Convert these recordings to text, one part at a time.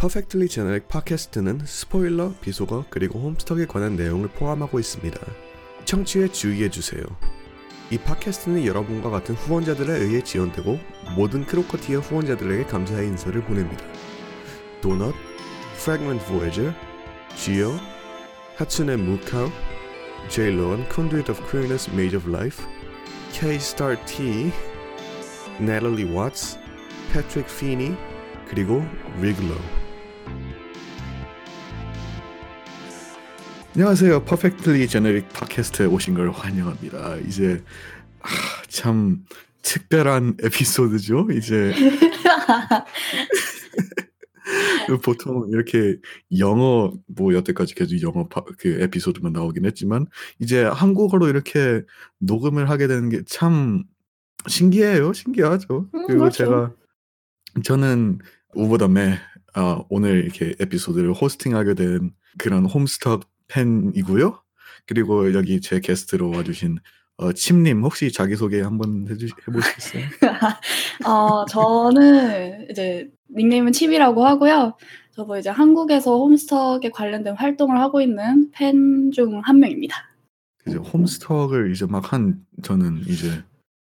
Perfectly Generic 팟캐스트는 스포일러, 비속어, 그리고 홈스톡에 관한 내용을 포함하고 있습니다. 청취에 주의해주세요. 이 팟캐스트는 여러분과 같은 후원자들에 의해 지원되고 모든 크로커티어 후원자들에게 감사의 인사를 보냅니다. 도넛, Fragment Voyager, Geo, 하츠네 무카우, J-Loan Conduit of Queerness Mage of Life, K-Star T, Natalie Watts, Patrick Feeney, 그리고 Riglow. 안녕하세요. 퍼펙트리 제너릭 팟캐스트에 오신 걸 환영합니다. 이제 아, 참 특별한 에피소드죠. 이제 보통 이렇게 영어 뭐 여태까지 계속 영어 파, 그 에피소드만 나오긴 했지만 이제 한국어로 이렇게 녹음을 하게 되는 게 참 신기해요. 신기하죠. 음, 그리고 그렇죠. 제가 저는 우보담에 어, 오늘 이렇게 에피소드를 호스팅하게 된 그런 홈스톡 팬이고요. 그리고 여기 제 게스트로 와주신 어, 침님 혹시 자기 소개 한번 해주, 해보시겠어요? 어, 저는 이제 닉네임은 칩이라고 하고요. 저도 이제 한국에서 홈스톡에 관련된 활동을 하고 있는 팬 중 한 명입니다. 이제 홈스톡을 이제 막 한 저는 이제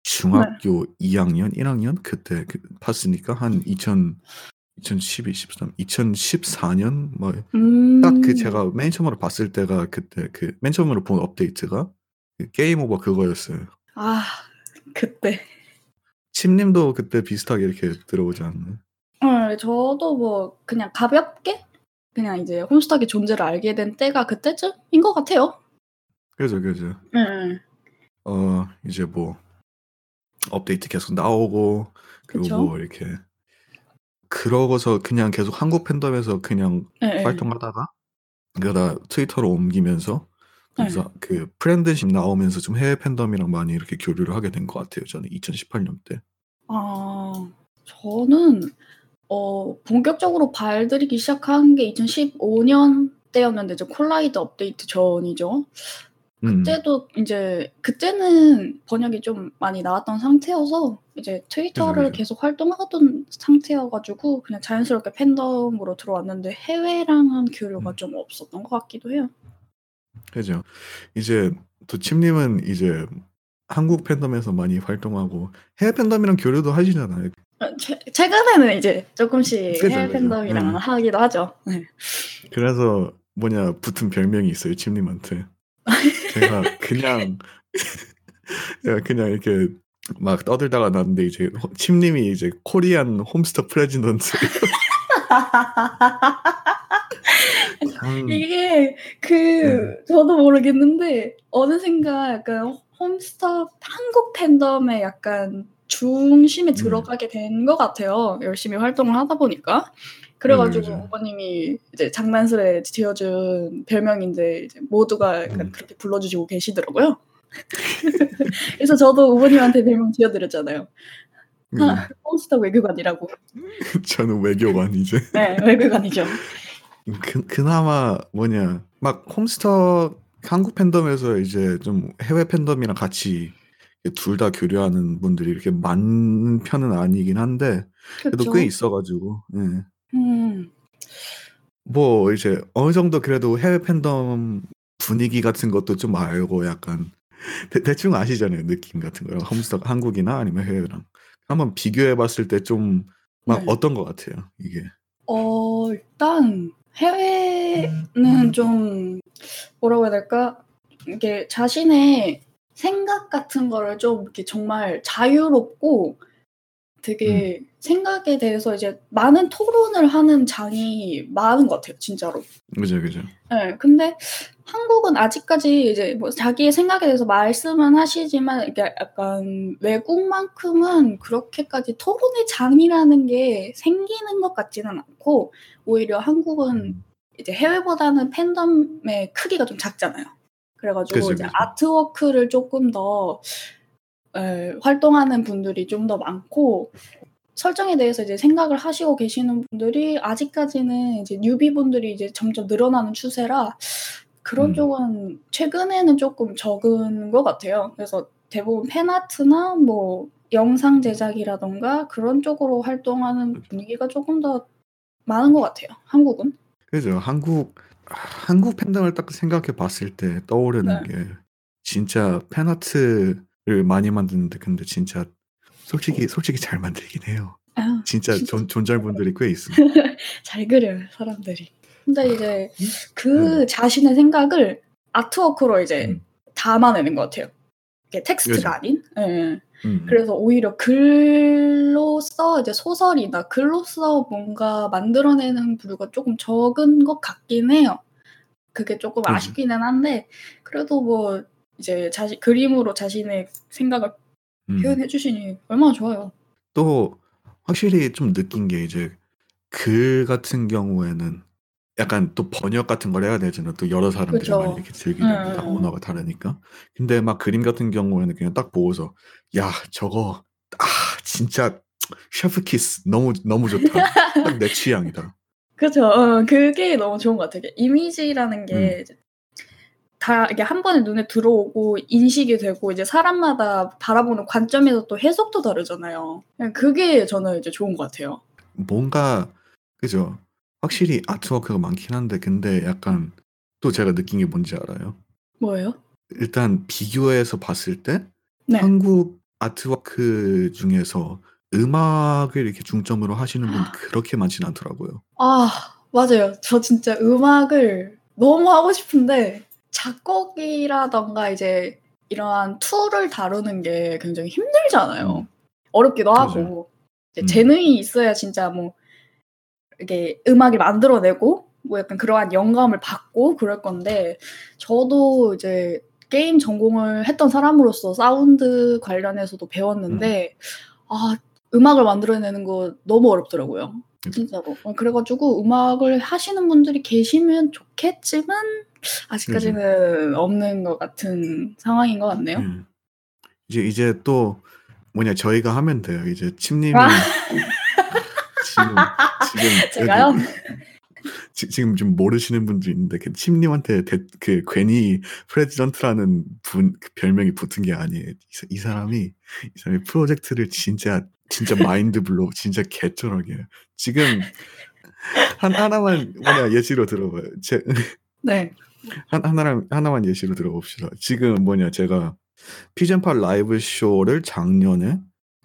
중학교 2학년, 1학년 그때 그, 봤으니까 한 2000, 2012, 13, 2014년 뭐 음, 딱그 제가 맨 처음으로 봤을 때가 그때 그 맨 처음으로 본 업데이트가 그 게임 오버 그거였어요. 아, 그때. 침님도 그때 비슷하게 이렇게 들어오지 않나요? 어, 저도 뭐 그냥 가볍게 그냥 이제 홈스톡의 존재를 알게 된 때가 그때쯤인 것 같아요. 그죠, 그죠. 응, 어 이제 뭐 업데이트 계속 나오고 그리고 그쵸. 뭐 이렇게 그러고서 그냥 계속 한국 팬덤에서 그냥 응, 응. 활동하다가 그러다 트위터로 옮기면서 그래서 네. 그 프렌드십 나오면서 좀 해외 팬덤이랑 많이 이렇게 교류를 하게 된 것 같아요. 저는 2018년 때. 아, 저는 어, 본격적으로 발들이기 시작한 게 2015년 때였는데 이제 콜라이드 업데이트 전이죠. 음, 그때도 이제 그때는 번역이 좀 많이 나왔던 상태여서 이제 트위터를 그죠, 그죠. 계속 활동하던 상태여가지고 그냥 자연스럽게 팬덤으로 들어왔는데 해외랑은 교류가 음. 좀 없었던 것 같기도 해요. 그죠. 이제 또 침님은 이제 한국 팬덤에서 많이 활동하고 해외 팬덤이랑 교류도 하시잖아요. 어, 최, 최근에는 이제 조금씩 그죠, 해외. 팬덤이랑 음. 하기도 하죠. 네. 그래서 뭐냐 붙은 별명이 있어요 침님한테. 제가 그냥 제가 그냥 이렇게 막 떠들다가 났는데 이제 호- 침님이 이제 Korean Homestuck President. 참, 이게 그 네. 저도 모르겠는데 어느샌가 약간 Homestuck 한국 팬덤의 약간 중심에 음. 들어가게 된 것 같아요. 열심히 활동을 하다 보니까. 그래가지고 그죠. 오빠님이 이제 장난스레 지어준 별명인데 이제 모두가 음. 그렇게 불러주시고 계시더라고요. 그래서 저도 우버님한테 별명 지어드렸잖아요. 음, 아, 홈스톱 외교관이라고. 저는 외교관 이제. 네, 외교관이죠. 그, 그나마 뭐냐 막 홈스터 한국 팬덤에서 이제 좀 해외 팬덤이랑 같이 둘 다 교류하는 분들이 이렇게 많은 편은 아니긴 한데 그래도 그렇죠. 꽤 있어가지고 예. 음, 뭐 이제 어느 정도 그래도 해외 팬덤 분위기 같은 것도 좀 알고 약간 대, 충 아시잖아요 느낌 같은 거랑. 홈스터 한국이나 아니면 해외랑. 한번 비교해봤을 때 좀막 네. 어떤 것 같아요 이게? 어, 일단 해외는 좀 뭐라고 해야 될까? 이게 자신의 생각 같은 거를 좀 이렇게 정말 자유롭고 되게 생각에 대해서 이제 많은 토론을 하는 장이 많은 것 같아요, 진짜로. 그죠 그죠 네, 근데 한국은 아직까지 이제 뭐 자기의 생각에 대해서 말씀은 하시지만 이게 약간 외국만큼은 그렇게까지 토론의 장이라는 게 생기는 것 같지는 않고 오히려 한국은 이제 해외보다는 팬덤의 크기가 좀 작잖아요. 그래가지고 그죠, 이제 그죠. 아트워크를 조금 더 에, 활동하는 분들이 좀 더 많고 설정에 대해서 이제 생각을 하시고 계시는 분들이 아직까지는 이제 뉴비 분들이 이제 점점 늘어나는 추세라 그런 음. 쪽은 최근에는 조금 적은 것 같아요. 그래서 대부분 팬아트나 뭐 영상 제작이라던가 그런 쪽으로 활동하는 분위기가 조금 더 많은 것 같아요. 한국은. 그죠. 한국 한국 팬덤을 딱 생각해 봤을 때 떠오르는 네. 게 진짜 fan art를 많이 만드는데 근데 진짜 솔직히 솔직히 잘 만들긴 해요. 아, 진짜 진짜. 존, 존잘분들이 꽤 있어요. 잘 그려요 사람들이. 근데 이제 그 네. 자신의 생각을 artwork로 이제 음. 담아내는 것 같아요. 이게 텍스트가 그죠. 아닌. 예. 음. 그래서 오히려 글로써 이제 소설이나 글로써 뭔가 만들어내는 부류가 조금 적은 것 같긴 해요. 그게 조금 그죠. 아쉽기는 한데 그래도 뭐 이제 자신 그림으로 자신의 생각을 음. 표현해 주시니 얼마나 좋아요. 또 확실히 좀 느낀 게 이제 글 같은 경우에는 약간 또 번역 같은 걸 해야 되잖아. 또 여러 사람들이. 많이 이렇게 즐기는 음. 다 언어가 다르니까. 근데 막 그림 같은 경우에는 그냥 딱 보고서 야 저거 아 진짜 셰프 키스 너무 너무 좋다. 딱내 취향이다. 그죠. 어, 그게 너무 좋은 것 같아요. 이미지라는 게 음. 다 이게 한 번에 눈에 들어오고 인식이 되고 이제 사람마다 바라보는 관점에서 또 해석도 다르잖아요. 그게 저는 이제 좋은 것 같아요. 뭔가 그죠. 확실히 아트워크가 많긴 한데 근데 약간 또 제가 느낀 게 뭔지 알아요? 뭐예요? 일단 비교해서 봤을 때 네. 한국 아트워크 중에서 음악을 이렇게 중점으로 하시는 분 그렇게 많진 않더라고요. 아, 맞아요. 저 진짜 음악을 너무 하고 싶은데 작곡이라던가 이제 이러한 툴을 다루는 게 굉장히 힘들잖아요. 음. 어렵기도. 하고 음. 재능이 있어야 진짜 뭐 이게 음악을 만들어내고 뭐 약간 그러한 영감을 받고 그럴 건데 저도 이제 게임 전공을 했던 사람으로서 사운드 관련해서도 배웠는데 아 음악을 만들어내는 거 너무 어렵더라고요. 진짜로. 어, 그래가지고 음악을 하시는 분들이 계시면 좋겠지만 아직까지는 없는 것 같은 상황인 것 같네요. 음. 이제 이제 또 뭐냐 저희가 하면 돼요. 이제 침님이 아. 지금 지금 제가요? 지, 지금 좀 모르시는 분도 있는데 그 침님한테 대, 그 괜히 president라는 분 그 별명이 붙은 게 아니에요. 이, 사- 이 사람이 이 사람이 프로젝트를 진짜 진짜 mind blow 진짜 개쩔하게. 지금 한 하나만 뭐냐 예시로 들어봐요. 제 네. 한, 하나랑, 하나만 예시로 들어봅시다. 지금 뭐냐, 제가 PGenPod 라이브 쇼를 작년에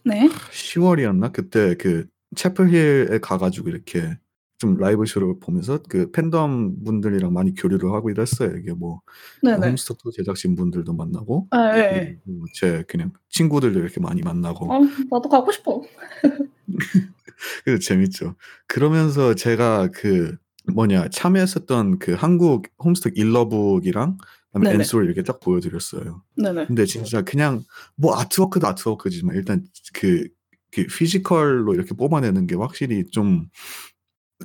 네. 10월이었나? 그때 그 채플힐에 가가지고 이렇게 좀 라이브 쇼를 보면서 그 팬덤 분들이랑 많이 교류를 하고 이랬어요. 이게 뭐, 네네. Homestuck 제작진 분들도 만나고, 아, 네. 제 그냥 친구들도 이렇게 많이 만나고, 어, 나도 가고 싶어. 그래서 재밌죠. 그러면서 제가 그 뭐냐, 참여했었던 그 한국 Homestuck 일러북이랑 그다음에. 앤솔을 이렇게 딱 보여드렸어요. 네네. 근데 진짜 그냥 뭐 아트워크도 아트워크지만 일단 그, 그 physical로 이렇게 뽑아내는 게 확실히 좀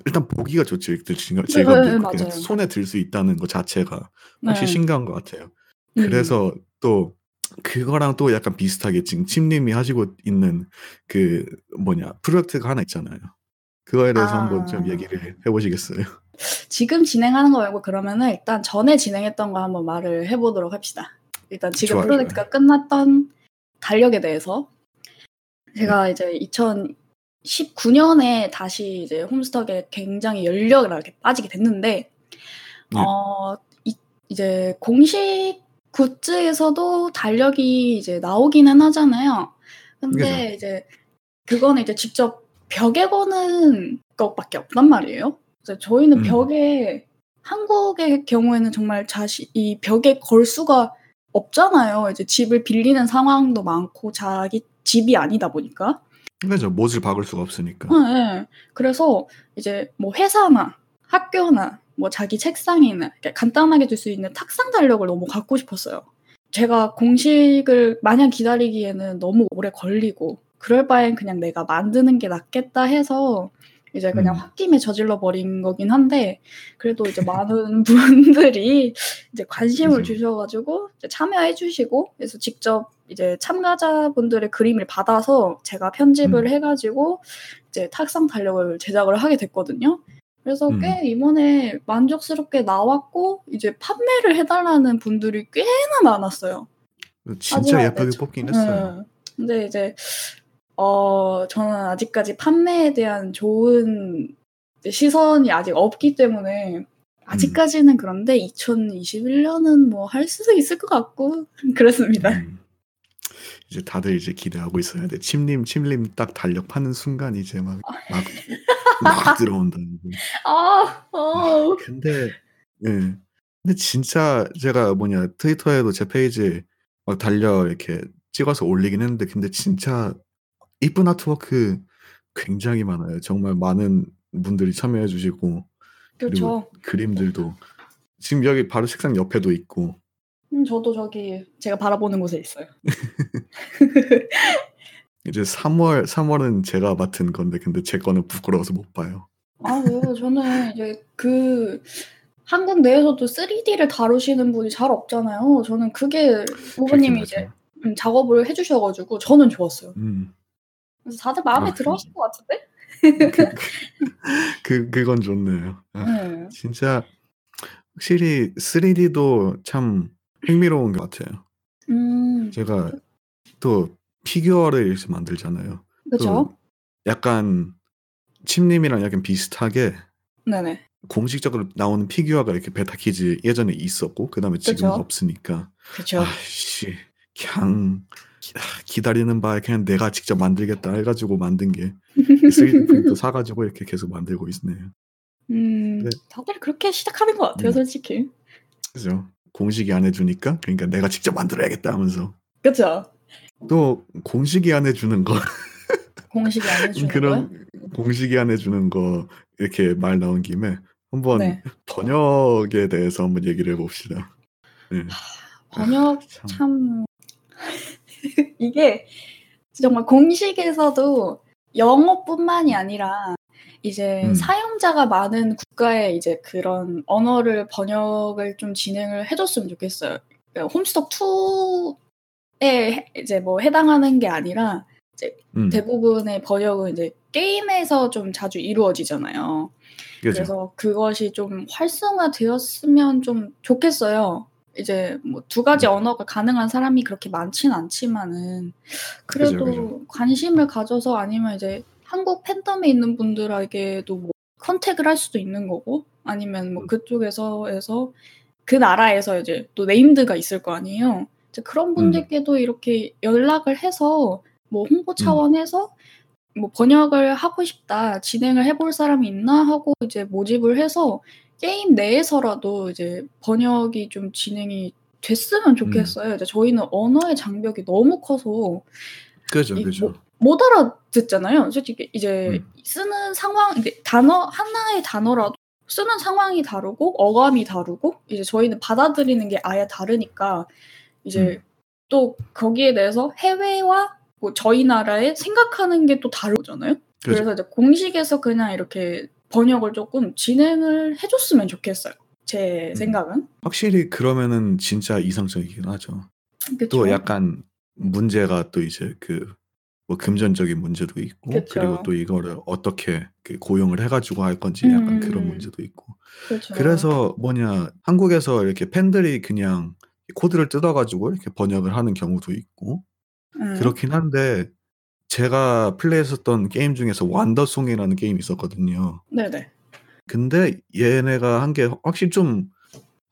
일단 보기가 좋죠. 일단 제가, 제가 네, 맞아요. 손에 들 수 있다는 것 자체가 네. 확실히 신기한 것 같아요. 음. 그래서 또 그거랑 또 약간 비슷하게 지금 침님이 하시고 있는 그 뭐냐 프로젝트가 하나 있잖아요. 그거에 대해서 아. 한번 좀 얘기를 해보시겠어요? 지금 진행하는 거 말고 그러면은 일단 전에 진행했던 거 한번 말을 해보도록 합시다. 일단 지금 좋아요, 프로젝트가 끝났던 달력에 대해서 제가 이제 2019년에 다시 이제 홈스톡에 굉장히 이렇게 빠지게 됐는데 네. 어 이, 이제 공식 굿즈에서도 달력이 이제 나오기는 하잖아요. 근데 그죠. 이제 그거는 이제 직접 벽에 거는 것밖에 없단 말이에요. 그래서 저희는 음. 벽에 한국의 경우에는 정말 자시 이 벽에 걸 수가 없잖아요. 이제 집을 빌리는 상황도 많고 자기 집이 아니다 보니까. 그죠. 못을 박을 수가 없으니까. 네, 네. 그래서 이제 뭐 회사나 학교나 뭐 자기 책상이나 간단하게 둘수 있는 탁상 달력을 너무 갖고 싶었어요. 제가 공식을 마냥 기다리기에는 너무 오래 걸리고 그럴 바엔 그냥 내가 만드는 게 낫겠다 해서 이제 그냥 음. 홧김에 저질러 버린 거긴 한데 그래도 이제 많은 분들이 이제 관심을 그죠. 주셔가지고 이제 참여해 주시고 그래서 직접 이제 참가자분들의 그림을 받아서 제가 편집을 음. 해가지고 이제 탁상 달력을 제작을 하게 됐거든요. 그래서 음. 꽤 이번에 만족스럽게 나왔고 이제 판매를 해달라는 분들이 꽤나 많았어요. 진짜 예쁘게 네, 저- 뽑긴 했어요. 네. 근데 이제 어 저는 아직까지 판매에 대한 좋은 시선이 아직 없기 때문에 아직까지는 그런데 2021년은 뭐 할 수도 있을 것 같고 그렇습니다. 음. 이제 다들 이제 기대하고 있어야 돼. 침림 침림 딱 달력 파는 순간 이제 막 막 막 들어온다는 거. 아, 어. 근데 예. 근데 진짜 제가 뭐냐 트위터에도 제 페이지에 막 달려 이렇게 찍어서 올리긴 했는데 근데 진짜 이쁜 아트워크 굉장히 많아요. 정말 많은 분들이 참여해 주시고 그리고 그렇죠. 그림들도 지금 여기 바로 책상 옆에도 있고 음, 저도 저기 제가 바라보는 곳에 있어요. 이제 3월 3월은 제가 맡은 건데 근데 제 거는 부끄러워서 못 봐요. 아, 왜요? 저는 이제 그 한국 내에서도 3D를 다루시는 분이 잘 없잖아요. 저는 그게 그렇긴 이제. 음, 작업을 해주셔 가지고 저는 좋았어요. 음. 그래서 다들 마음에 아, 들어하실 것 같은데? 그 그건 좋네요. 아, 네. 진짜 확실히 3D도 참 흥미로운 것 같아요. 음, 제가 또 피규어를 만들잖아요. 또 약간 침님이랑 약간 비슷하게 네네. 공식적으로 나오는 피규어가 이렇게 Beta Kids 예전에 있었고 그 다음에 지금은 그쵸. 없으니까 그쵸. 아씨 그냥 기- 아, 기다리는 바에 그냥 내가 직접 만들겠다 해가지고 만든 게 3D 프린터 사가지고 이렇게 계속 만들고 있네요. 음, 네. 다들 그렇게 시작하는 것 같아요, 음. 솔직히. 그죠? 공식이 안 해주니까 그러니까 내가 직접 만들어야겠다 하면서 그쵸? 또 공식이 안 해주는 거 공식이 안 해주는 거요? 그런 공식이 안 해주는 거 이렇게 말 나온 김에 한번 네. 번역에 대해서 한번 얘기를 해봅시다. 네. 번역 참. 참 이게 정말 공식에서도 영어뿐만이 아니라 이제 음. 사용자가 많은 국가에 이제 그런 언어를 번역을 좀 진행을 해줬으면 좋겠어요. 그러니까 홈스톡 2에 이제 뭐 해당하는 게 아니라 음, 대부분의 번역은 이제 게임에서 좀 자주 이루어지잖아요. 그죠? 그래서 그것이 좀 활성화되었으면 좀 좋겠어요. 이제 뭐 두 가지 음. 언어가 가능한 사람이 그렇게 많진 않지만은 그래도 그죠, 그죠. 관심을 가져서 아니면 이제 한국 팬덤에 있는 분들에게도 뭐 컨택을 할 수도 있는 거고 아니면 뭐 음. 그쪽에서에서 그 나라에서 이제 또 네임드가 있을 거 아니에요. 이제 그런 음. 분들께도 이렇게 연락을 해서 뭐 홍보 차원에서 뭐 번역을 하고 싶다, 진행을 해볼 사람이 있나 하고 이제 모집을 해서 게임 내에서라도 이제 번역이 좀 진행이 됐으면 좋겠어요. 이제 저희는 언어의 장벽이 너무 커서 그죠, 이 그죠. 뭐- 못 알아듣잖아요. 솔직히 이제 음. 쓰는 상황, 단어 하나의 단어라도 쓰는 상황이 다르고 어감이 다르고 이제 저희는 받아들이는 게 아예 다르니까 이제 음. 또 거기에 대해서 해외와 뭐 저희 나라에 생각하는 게 또 다르잖아요. 그죠. 그래서 이제 공식에서 그냥 이렇게 번역을 조금 진행을 해줬으면 좋겠어요. 제 음. 생각은. 확실히 그러면은 진짜 이상적이긴 하죠. 그쵸? 또 약간 문제가 또 이제 그 뭐 금전적인 문제도 있고 그쵸. 그리고 또 이거를 어떻게 그 고용을 해가지고 할 건지 약간 그런 음. 문제도 있고 그쵸. 그래서 뭐냐 한국에서 이렇게 팬들이 그냥 코드를 뜯어가지고 이렇게 번역을 하는 경우도 있고 음. 그렇긴 한데 제가 플레이했었던 게임 중에서 완더송이라는 게임이 있었거든요. 네네. 근데 얘네가 한 게 확실히 좀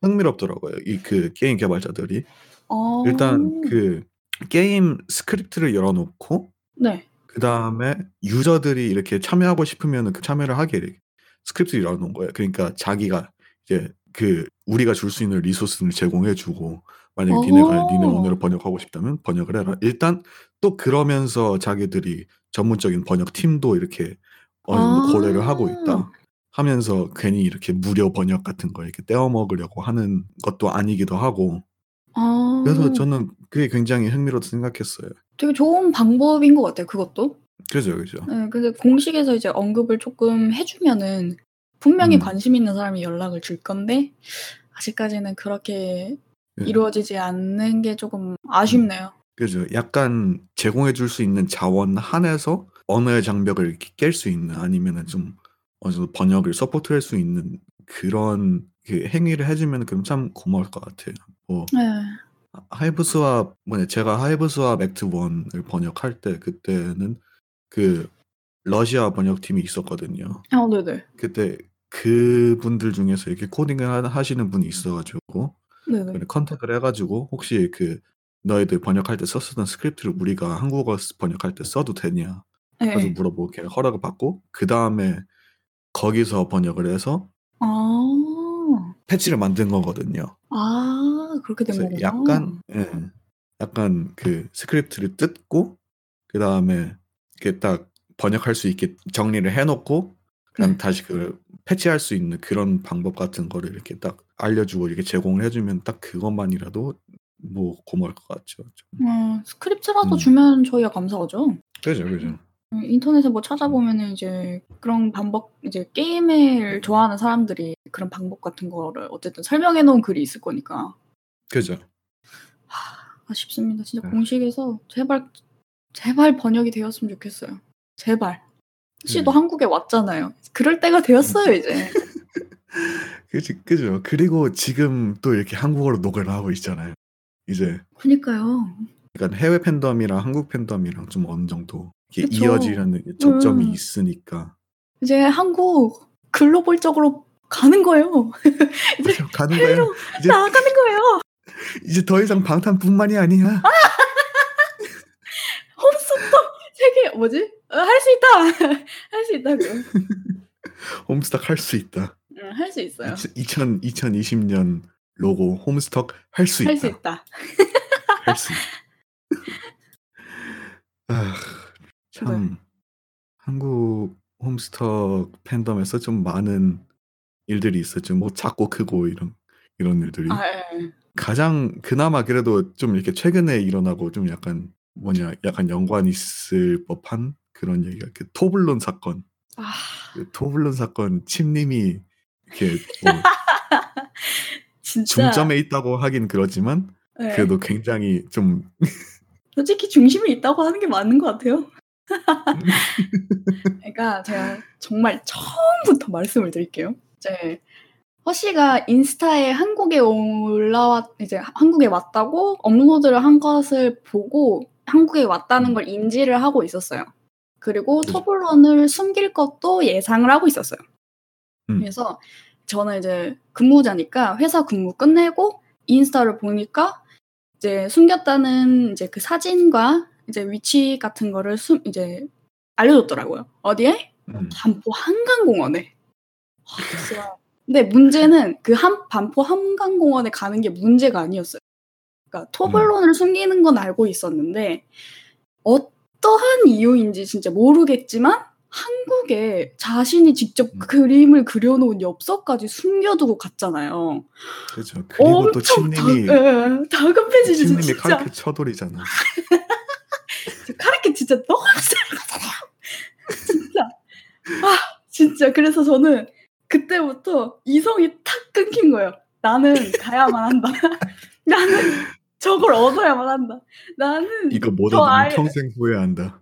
흥미롭더라고요. 이 그 게임 개발자들이 어... 일단 그 게임 스크립트를 열어놓고 네. 그 다음에 유저들이 이렇게 참여하고 싶으면 그 참여를 하게 스크립트를 열어 놓은 거예요. 그러니까 자기가 이제 그 우리가 줄 수 있는 resource를 제공해 주고 만약에 니네가 오. 니네 언어를 번역하고 싶다면 번역을 해라. 일단 또 그러면서 자기들이 전문적인 번역 팀도 이렇게 어느 정도 아. 고려를 하고 있다. 하면서 괜히 이렇게 무료 번역 같은 거 이렇게 떼어 먹으려고 하는 것도 아니기도 하고 아... 그래서 저는 그게 굉장히 흥미롭다 생각했어요. 되게 좋은 방법인 것 같아요. 그것도. 그죠, 그죠. 네, 근데 공식에서 이제 언급을 조금 해주면은 분명히 음. 관심 있는 사람이 연락을 줄 건데 아직까지는 그렇게 예. 이루어지지 않는 게 조금 아쉽네요. 그죠. 약간 제공해 줄 수 있는 자원 한에서 언어의 장벽을 깰 수 있는 아니면은 좀 어느 정도 번역을 서포트할 수 있는 그런 그 행위를 해주면 그럼 참 고마울 것 같아요. 뭐 네. Hiveswap 뭐냐 제가 Hiveswap Act One을 번역할 때 그때는 그 러시아 번역팀이 있었거든요. 아 네네. 그때 그분들 중에서 이렇게 코딩을 하 하시는 분이 있어 가지고 네네. contact을 해 가지고 "혹시 그 너희들 번역할 때 썼었던 스크립트를 우리가 한국어 쓰 번역할 때 써도 되냐?" 예예. 물어보고 허락을 받고 그 다음에 거기서 번역을 해서 아. 패치를 만든 거거든요. 아 그렇게 된 거구나. 약간 예. 약간 그 스크립트를 뜯고 그 다음에 이렇게 딱 번역할 수 있게 정리를 해 놓고 그다음에 네. 다시 그 패치할 수 있는 그런 방법 같은 거를 이렇게 딱 알려주고 이렇게 제공을 해 주면 딱 그것만이라도 뭐 고마울 것 같죠 좀. 어 스크립트라도 음. 주면 저희가 감사하죠. 그죠, 그죠. 음 인터넷에 뭐 찾아보면은 이제 그런 방법 이제 게임을 좋아하는 사람들이 그런 방법 같은 거를 어쨌든 설명해 놓은 글이 있을 거니까. 그죠. 아쉽습니다. 진짜 네. 공식에서 제발 제발 번역이 되었으면 좋겠어요. 제발. 씨도 네. 한국에 왔잖아요. 그럴 때가 되었어요 이제. 그지 그죠. 그리고 지금 또 이렇게 한국어로 녹을 하고 있잖아요. 이제 그니까요. 그러니까 해외 팬덤이랑 한국 팬덤이랑 좀 어느 정도. 이어지려는 접점이 음. 있으니까. 이제 한국 글로벌적으로 가는 거예요. 이제. 가는 거예요. 이제 나아가는 거예요. 이제 더 이상 방탄뿐만이 아니야. 홈스터 세계 뭐지? 어, 할수 있다. 할 수 있다고. 홈스탁 할 수 있다. 응, 할 수 있어요. 2000 2020년 로고 홈스탁 할수할수 있다. 있다. 할 수 있다. 아, 참 네. 한국 홈스탁 팬덤에서 좀 많은 일들이 있었죠. 뭐 작고 크고 이런 이런 일들이. 아 예. 가장 그나마 그래도 좀 이렇게 최근에 일어나고 좀 약간 뭐냐 약간 연관이 있을 법한 그런 얘기가 그 토블론 사건. 아 그 토블론 사건 침님이 이렇게 뭐 중점에 있다고 하긴 그렇지만 예. 그래도 굉장히 좀 솔직히 중심에 있다고 하는 게 맞는 것 같아요. 그러니까 제가 정말 처음부터 말씀을 드릴게요. 이제 허 씨가 인스타에 한국에 올라왔 이제 한국에 왔다고 업로드를 한 것을 보고 한국에 왔다는 걸 인지를 하고 있었어요. 그리고 그죠. 토블런을 숨길 것도 예상을 하고 있었어요. 음. 그래서 저는 이제 근무자니까 회사 근무 끝내고 인스타를 보니까 이제 숨겼다는 이제 그 사진과 이제 위치 같은 거를 숨 이제 알려줬더라고요. 어디에? 음, 반포 한강공원에. 아. 근데 문제는 그 한 반포 한강공원에 가는 게 문제가 아니었어요. 그러니까 토블론을 숨기는 건 알고 있었는데 어떠한 이유인지 진짜 모르겠지만 한국에 자신이 직접 음. 그림을 그려놓은 엽서까지 숨겨두고 갔잖아요. 그렇죠. 그리고 또 침님이 예, 다급해지지 침님이 진짜. 카르케 처돌이잖아. 카르케 진짜 너무 세거든요. 진짜. 아, 진짜. 그래서 저는 그때부터 이성이 탁 끊긴 거예요. 나는 가야만 한다. 나는 저걸 얻어야만 한다. 나는 이거 못저 얻으면 아이- 평생 후회한다.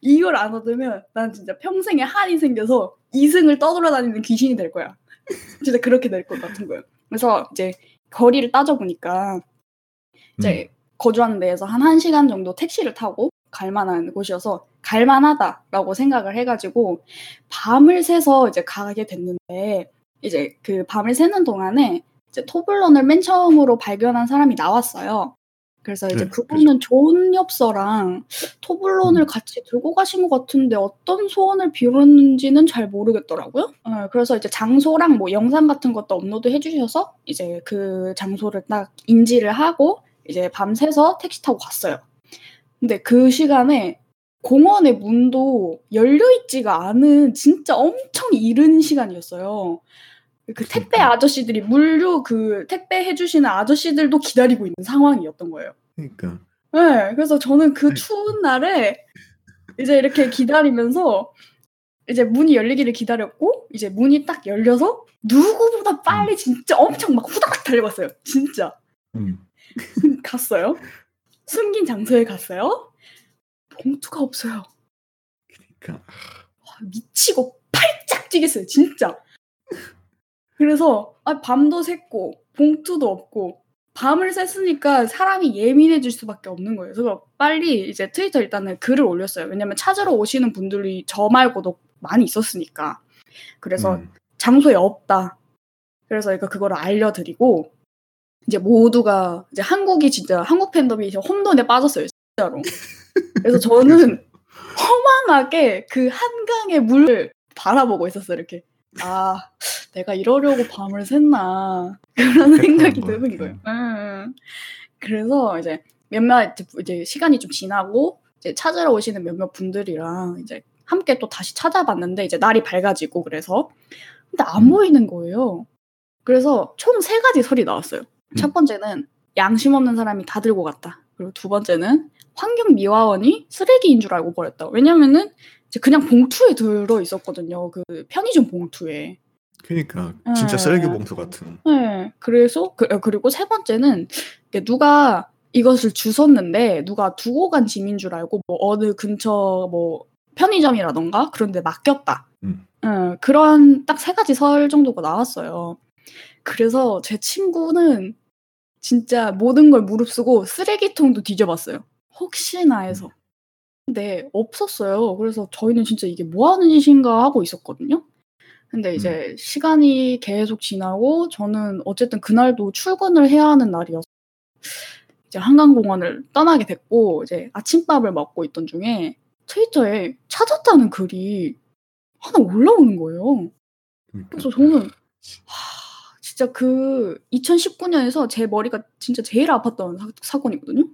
이걸 안 얻으면 난 진짜 평생에 한이 생겨서 이승을 떠돌아다니는 귀신이 될 거야. 진짜 그렇게 될 것 같은 거예요. 그래서 이제 거리를 따져보니까 이제 음. 거주하는 데에서 한 1시간 정도 택시를 타고 갈 만한 곳이어서 갈 만하다라고 생각을 해가지고 밤을 새서 이제 가게 됐는데 이제 그 밤을 새는 동안에 이제 토블런을 맨 처음으로 발견한 사람이 나왔어요. 그래서 이제 네, 그분은 좋은 엽서랑 토블런을 음. 같이 들고 가신 것 같은데 어떤 소원을 빌었는지는 잘 모르겠더라고요. 어, 그래서 이제 장소랑 뭐 영상 같은 것도 업로드 해주셔서 이제 그 장소를 딱 인지를 하고 이제 밤새서 택시 타고 갔어요. 근데 그 시간에 공원의 문도 열려 있지가 않은 진짜 엄청 이른 시간이었어요. 그 택배 그러니까. 아저씨들이 물류 그 택배 해주시는 아저씨들도 기다리고 있는 상황이었던 거예요. 그러니까 네, 그래서 저는 그 아니. 추운 날에 이제 이렇게 기다리면서 이제 문이 열리기를 기다렸고 이제 문이 딱 열려서 누구보다 빨리 진짜 엄청 막 후다닥 달려갔어요. 진짜 음. 갔어요. 숨긴 장소에 갔어요. 봉투가 없어요. 그러니까 와, 미치고 팔짝 뛰겠어요. 진짜. 그래서 아, 밤도 샜고 봉투도 없고 밤을 샜으니까 사람이 예민해질 수밖에 없는 거예요. 그래서 빨리 이제 트위터 일단은 글을 올렸어요. 왜냐면 찾으러 오시는 분들이 저 말고도 많이 있었으니까. 그래서 음. 장소에 없다. 그래서 그러니까 그거를 알려드리고 이제 모두가 이제 한국이 진짜 한국 팬덤이 이제 혼돈에 빠졌어요. 진짜로. 그래서 저는 허망하게 그 한강의 물을 바라보고 있었어요. 이렇게 아 내가 이러려고 밤을 샜나 그런 생각이 것 드는. 거예요. 음. 그래서 이제 몇몇 이제- 시간이 좀 지나고 이제 찾으러 오시는 몇몇 분들이랑 이제 함께 또 다시 찾아봤는데 이제 날이 밝아지고 그래서 근데 안 음. 보이는 거예요. 그래서 총 세 가지 설이 나왔어요. 첫 번째는 양심 없는 사람이 다 들고 갔다. 그리고 두 번째는 환경 미화원이 쓰레기인 줄 알고 버렸다. 왜냐면은 이제 그냥 봉투에 들어 있었거든요. 그 편의점 봉투에. 그러니까 진짜 음. 쓰레기 봉투 같은. 네. 그래서 그, 그리고 세 번째는 누가 이것을 주웠는데 누가 두고 간 짐인 줄 알고 뭐 어느 근처 뭐 편의점이라던가 그런 데 맡겼다. 음. 예, 그런 딱 세 가지 설 정도가 나왔어요. 그래서 제 친구는 진짜 모든 걸 무릅쓰고 쓰레기통도 뒤져봤어요. 혹시나 해서. 근데 없었어요. 그래서 저희는 진짜 이게 뭐 하는 짓인가 하고 있었거든요. 근데 이제 시간이 계속 지나고 저는 어쨌든 그날도 출근을 해야 하는 날이어서 이제 한강공원을 떠나게 됐고 이제 아침밥을 먹고 있던 중에 트위터에 찾았다는 글이 하나 올라오는 거예요. 그러니까. 그래서 저는 하, 진짜 그 2019년에서 제 머리가 진짜 제일 아팠던 사, 건이거든요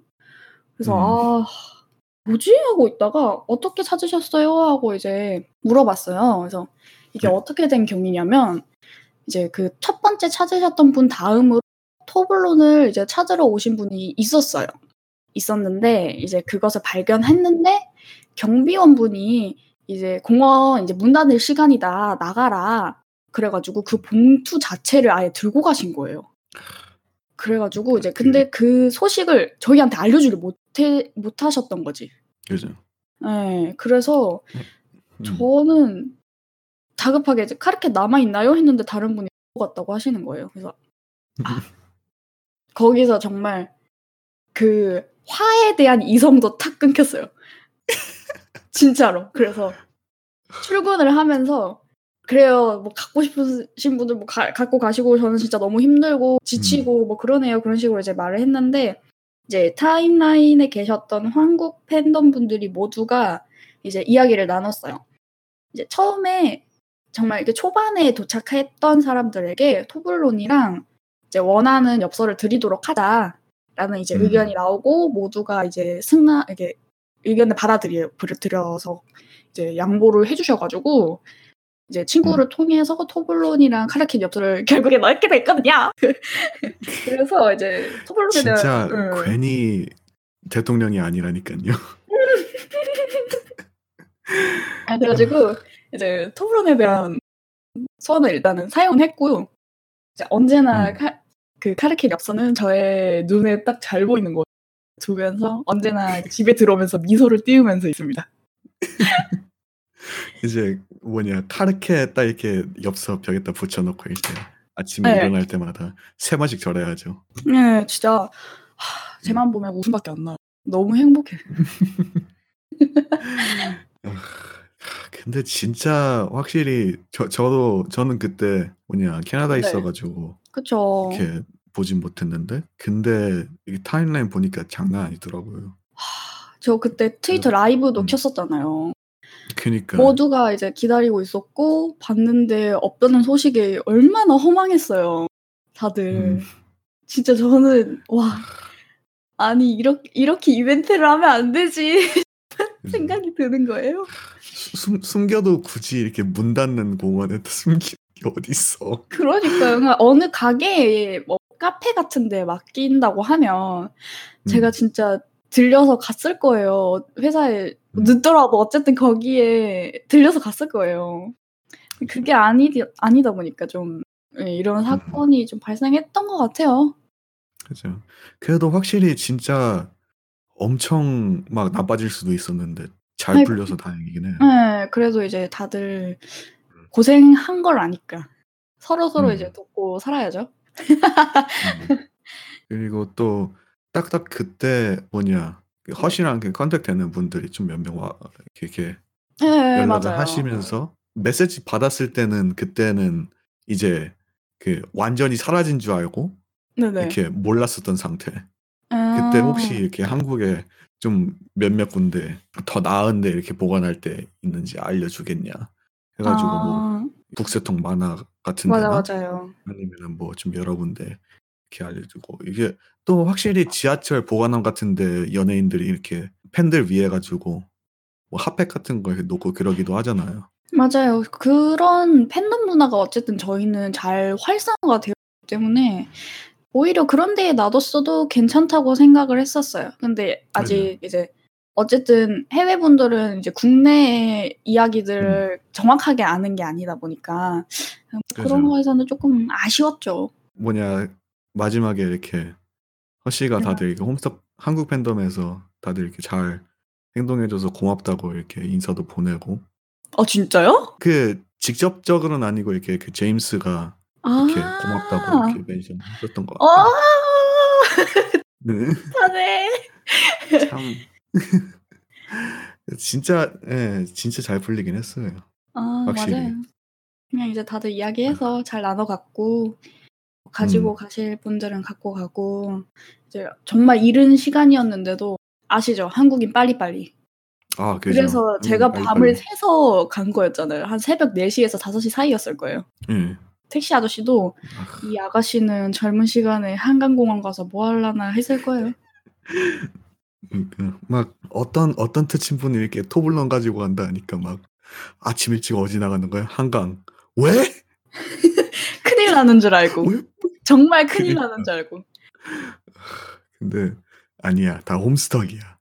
그래서 음. 아 뭐지 하고 있다가 어떻게 찾으셨어요 하고 이제 물어봤어요. 그래서 이게 네. 어떻게 된 경위냐면 이제 그 첫 번째 찾으셨던 분 다음으로 토블론을 이제 찾으러 오신 분이 있었어요. 있었는데 이제 그것을 발견했는데 경비원분이 이제 공원 이제 문 닫을 시간이다 나가라 그래가지고 그 봉투 자체를 아예 들고 가신 거예요. 그래가지고 이제 근데 그 소식을 저희한테 알려주를 못해 못하셨던 거지. 그죠. 네, 그래서 음. 저는 다급하게 이제 카르켓 남아 있나요 했는데 다른 분이 갔다고 하시는 거예요. 그래서 아, 거기서 정말 그 화에 대한 이성도 탁 끊겼어요. 진짜로. 그래서 출근을 하면서 그래요. 뭐 갖고 싶으신 분들 뭐 가- 갖고 가시고 저는 진짜 너무 힘들고 지치고 뭐 그러네요. 그런 식으로 이제 말을 했는데 이제 타임라인에 계셨던 한국 팬덤 분들이 모두가 이제 이야기를 나눴어요. 이제 처음에 정말 이렇게 초반에 도착했던 사람들에게 토블론이랑 이제 원하는 엽서를 드리도록 하자라는 이제 음. 의견이 나오고 모두가 이제 승나 이게 의견을 받아들여 들여서 이제 양보를 해주셔가지고 이제 친구를 통해서 토블론이랑 카라킨 엽서를 결국에 넣게 됐거든요. 그래서 이제 토블론에 대한 진짜 응. 괜히 대통령이 아니라니까요. 아, 그래가지고 이제 토블론에 대한 소원을 일단은 사용은 했고요. 이제 언제나 음. 카, 그 카르킨 엽서는 저의 눈에 딱 잘 보이는 거 두면서 언제나 집에 들어오면서 미소를 띄우면서 있습니다. 이제 뭐냐 카르케 딱 이렇게 엽서 벽에다 붙여놓고 이제 아침에 네. 일어날 때마다 세 번씩 절해야죠. 네, 진짜 하, 쟤만 보면 웃음밖에 안 나요. 너무 행복해. 근데 진짜 확실히 저 저도 저는 그때 뭐냐 캐나다에 네. 있어 가지고 그쵸. 이렇게 보진 못했는데 근데 이 타임라인 보니까 장난 아니더라고요. 저 그때 트위터 라이브도 음. 켰었잖아요. 그니까 모두가 이제 기다리고 있었고 봤는데 없다는 소식에 얼마나 허망했어요. 다들. 음. 진짜 저는 와 아니 이렇게 이렇게 이벤트를 하면 안 되지 생각이 드는 거예요. 숨, 숨겨도 굳이 이렇게 문 닫는 공원에 숨기는 게 어딨어. 그러니까요. 그러니까 어느 가게에 뭐 카페 같은데 맡긴다고 하면 제가 음. 진짜 들려서 갔을 거예요. 회사에 음. 늦더라도 어쨌든 거기에 들려서 갔을 거예요. 그게 아니 아니다 보니까 좀 예, 이런 사건이 좀 발생했던 것 같아요. 그죠. 그래도 확실히 진짜 엄청 막 나빠질 수도 있었는데 잘 아이고. 풀려서 다행이긴 해요. 네, 그래도 이제 다들 고생한 걸 아니까 서로 서로 음. 이제 돕고 살아야죠. 음. 그리고 또 딱딱 그때 뭐냐 그 네. 허씨랑 그 컨택 되는 분들이 좀 몇 명와 이렇게, 이렇게 네, 연락을 맞아요. 하시면서 메시지 받았을 때는 그때는 이제 그 완전히 사라진 줄 알고 네네. 이렇게 몰랐었던 상태. 그때 아. 혹시 이렇게 한국에 좀 몇몇 군데 더 나은데 이렇게 보관할 때 있는지 알려주겠냐 해가지고 뭐 아. 북새통 만화 같은 데나 맞아요. 아니면은 뭐좀 여러 군데 이렇게 알려주고 이게 또 확실히 지하철 보관함 같은데 연예인들이 이렇게 팬들 위해 가지고 뭐 핫팩 같은 거 놓고 그러기도 하잖아요. 맞아요. 그런 팬덤 문화가 어쨌든 저희는 잘 활성화가 되었기 때문에 오히려 그런 데에 놔뒀어도 괜찮다고 생각을 했었어요. 근데 아직 맞아요. 이제 어쨌든 해외 분들은 이제 국내의 이야기들을 음. 정확하게 아는 게 아니다 보니까 그런 그죠. 거에서는 쪼끔 아쉬웠죠. 뭐냐 마지막에 이렇게 허씨가 네. 다들 이렇게 홈스터 한국 팬덤에서 다들 이렇게 잘 행동해 줘서 고맙다고 이렇게 인사도 보내고 아 진짜요? 그 직접적으로는 아니고 이렇게 그 제임스가 이렇게 아. 고맙다고 이렇게 멘션 했었던 것 어. 같아요. 네. 착하네. 참 진짜 예 진짜 잘 풀리긴 했어요. 아 확실히. 맞아요. 그냥 이제 다들 이야기해서 잘 나눠 갖고 가지고 음. 가실 분들은 갖고 가고 이제 정말 이른 시간이었는데도 아시죠? 한국인 빨리빨리. 아 그죠. 그래서 한국인 제가 밤을 빨리빨리. 새서 간 거였잖아요. 한 새벽 4시에서 5시 사이였을 거예요. 예. 택시 아저씨도 아. '이 아가씨는 젊은 시간에 한강공원 가서 뭐 하려나.' 했을 거예요. 그러니까 막 어떤 어떤 특친 분이 이렇게 토블런 가지고 간다니까 막 아침 일찍 어디 나가는 거야? 한강. 왜? 큰일 나는 줄 알고. 왜? 정말 큰일. 나는 줄 알고. 근데 아니야. 다 홈스터기야.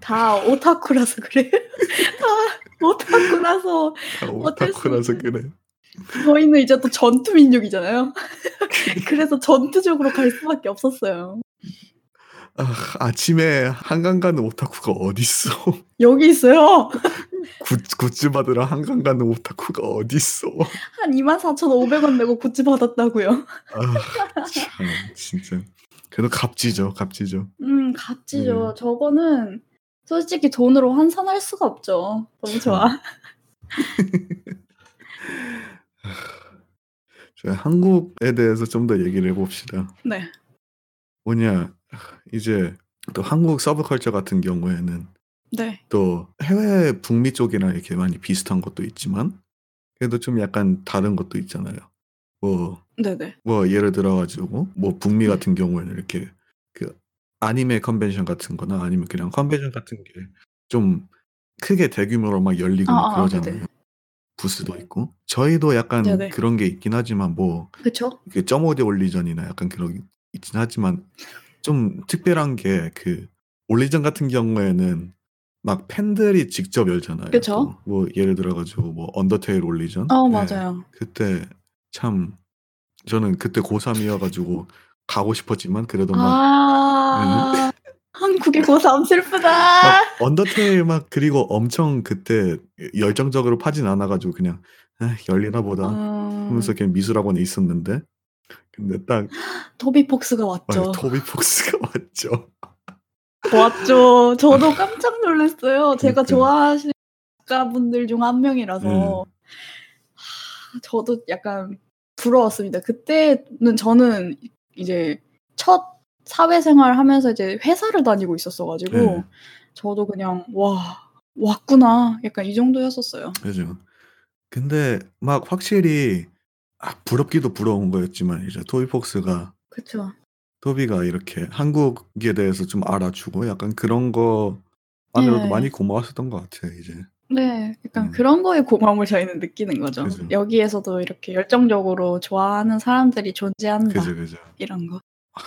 다 오타쿠라서 그래요. 다 오타쿠라서 다 오타쿠라서. 그래. 저희는 이제 또 전투 민족이잖아요. 그래서 전투적으로 갈 수밖에 없었어요. 아 아침에 한강 가는 오타쿠가 어딨어. 여기 있어요. 굿 굿즈 받으러 한강 가는 오타쿠가 어딨어. 한 24,500원 내고 굿즈 받았다고요. 아 참 진짜. 그래도 값지죠, 값지죠. 음 네. 값지죠. 저거는 솔직히 돈으로 환산할 수가 없죠. 너무 좋아. 참. 저희 한국에 대해서 좀 더 얘기를 해 봅시다. 네. 뭐냐 이제 또 한국 서브컬처 같은 경우에는 네. 또 해외 북미 쪽이랑 이렇게 많이 비슷한 것도 있지만 그래도 좀 약간 다른 것도 있잖아요. 뭐 네네. 뭐 예를 들어 가지고 뭐 북미 네. 같은 경우에는 이렇게 그 아니메 컨벤션 같은 거나 아니면 그냥 컨벤션 같은 게 좀 크게 대규모로 막 열리고 막 아아아 네네. 그러잖아요. 부스도 있고. 저희도 약간 네네. 그런 게 있긴 하지만 뭐 그쵸. 그 점오디 올리전이나 약간 그런 게 있긴 하지만 좀 특별한 게 그 올리전 같은 경우에는 막 팬들이 직접 열잖아요 그쵸. 또. 뭐 예를 들어 가지고 뭐 언더테일 올리전? 어 예. 맞아요. 그때 참 저는 그때 고3 이어 가지고 가고 싶었지만 그래도 막 음. 아. 한국의 고3 슬프다. 막 언더테일 막 그리고 엄청 그때 열정적으로 파진 않아 가지고 그냥 '아 열리나 보다.' 하면서 어. 그냥 미술학원에 있었는데 근데 딱 토비 폭스가 아 왔죠. 토비 폭스가 왔죠. 왔죠. 저도 깜짝 놀랐어요. 제가 그러니까. 좋아하시는 작가분들 중한 음. 명이라서. 하 저도 약간 부러웠습니다. 그때는 저는 이제 첫 사회생활을 하면서 이제 회사를 다니고 있었어 가지고 네. 저도 그냥 '와 왔구나.' 약간 이 정도였었어요. 그죠. 근데 막 확실히 아 부럽기도 부러운 거였지만 이제 토비 폭스가 그쵸. 토비가 이렇게 한국에 대해서 좀 알아주고 약간 그런 거만으로도 많이 네. 고마웠었던 것 같아요 이제. 네. 약간 음. 그런 거에 고마움을 저희는 느끼는 거죠. 그죠. '여기에서도 이렇게 열정적으로 좋아하는 사람들이 존재한다.' 그죠, 그죠. 이런 거. 아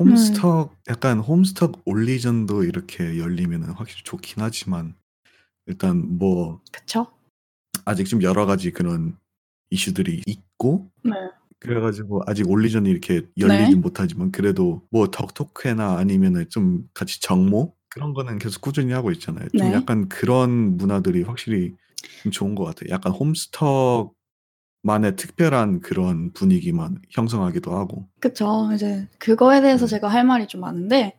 음. 홈스턱 약간 홈스턱 올리전도 이렇게 열리면은 확실히 좋긴 하지만 일단 뭐 그쵸. 아직 좀 여러 가지 그런 이슈들이 있고 네. 그래 가지고 아직 올리전이 이렇게 네. 열리진 못하지만 그래도 뭐 덕토크회나 아니면은 좀 같이 정모 그런 거는 계속 꾸준히 하고 있잖아요. 좀 네. 약간 그런 문화들이 확실히 좀 좋은 것 같아요. 약간 홈스턱 만의 특별한 그런 분위기만 형성하기도 하고. 그쵸. 이제 그거에 대해서 네. 제가 할 말이 좀 많은데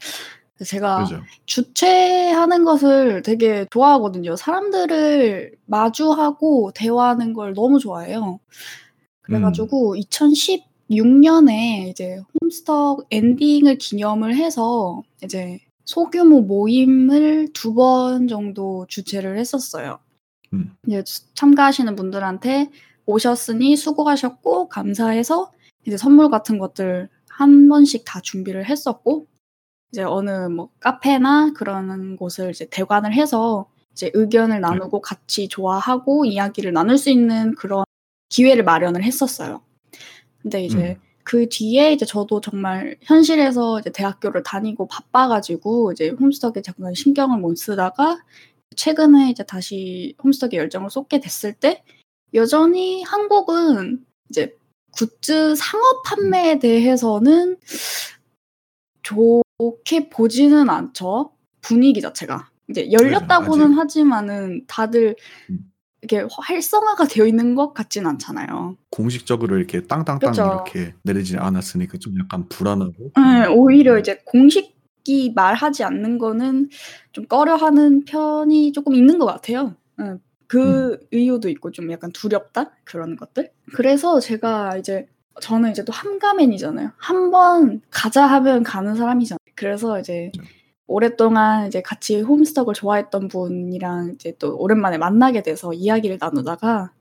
제가 그죠? 주최하는 것을 되게 좋아하거든요. 사람들을 마주하고 대화하는 걸 너무 좋아해요. 그래 음. 가지고 2016년에 이제 홈스톡 엔딩을 기념을 해서 이제 소규모 모임을 두 번 정도 주최를 했었어요. 음. 이제 참가하시는 분들한테 오셨으니 수고하셨고 감사해서 이제 선물 같은 것들 한 번씩 다 준비를 했었고 이제 어느 뭐 카페나 그런 곳을 이제 대관을 해서 이제 의견을 나누고 같이 좋아하고 이야기를 나눌 수 있는 그런 기회를 마련을 했었어요. 근데 이제 음. 그 뒤에 이제 저도 정말 현실에서 이제 대학교를 다니고 바빠가지고 이제 홈스톡에 잠깐 신경을 못 쓰다가 최근에 이제 다시 홈스톡에 열정을 쏟게 됐을 때 여전히 한국은 이제 굿즈 상업 판매에 대해서는 좋게 보지는 않죠. 분위기 자체가. 이제 열렸다고는 아직. 하지만은 다들 음. 이렇게 활성화가 되어 있는 것 같진 않잖아요. 공식적으로 이렇게 땅땅땅 그쵸. 이렇게 내리지 않았으니까 좀 약간 불안하고. 네, 오히려 이제 공식이 말하지 않는 거는 좀 꺼려하는 편이 조금 있는 것 같아요. 네, 그 이유도 있고 좀 약간 두렵다 그런 것들. 그래서 제가 이제 저는 이제 또 함가맨이잖아요. 한 번 가자 하면 가는 사람이잖아요. 그래서 이제. 오랫동안 이제 같이 홈스톡을 좋아했던 분이랑 이제 또 오랜만에 만나게 돼서 이야기를 나누다가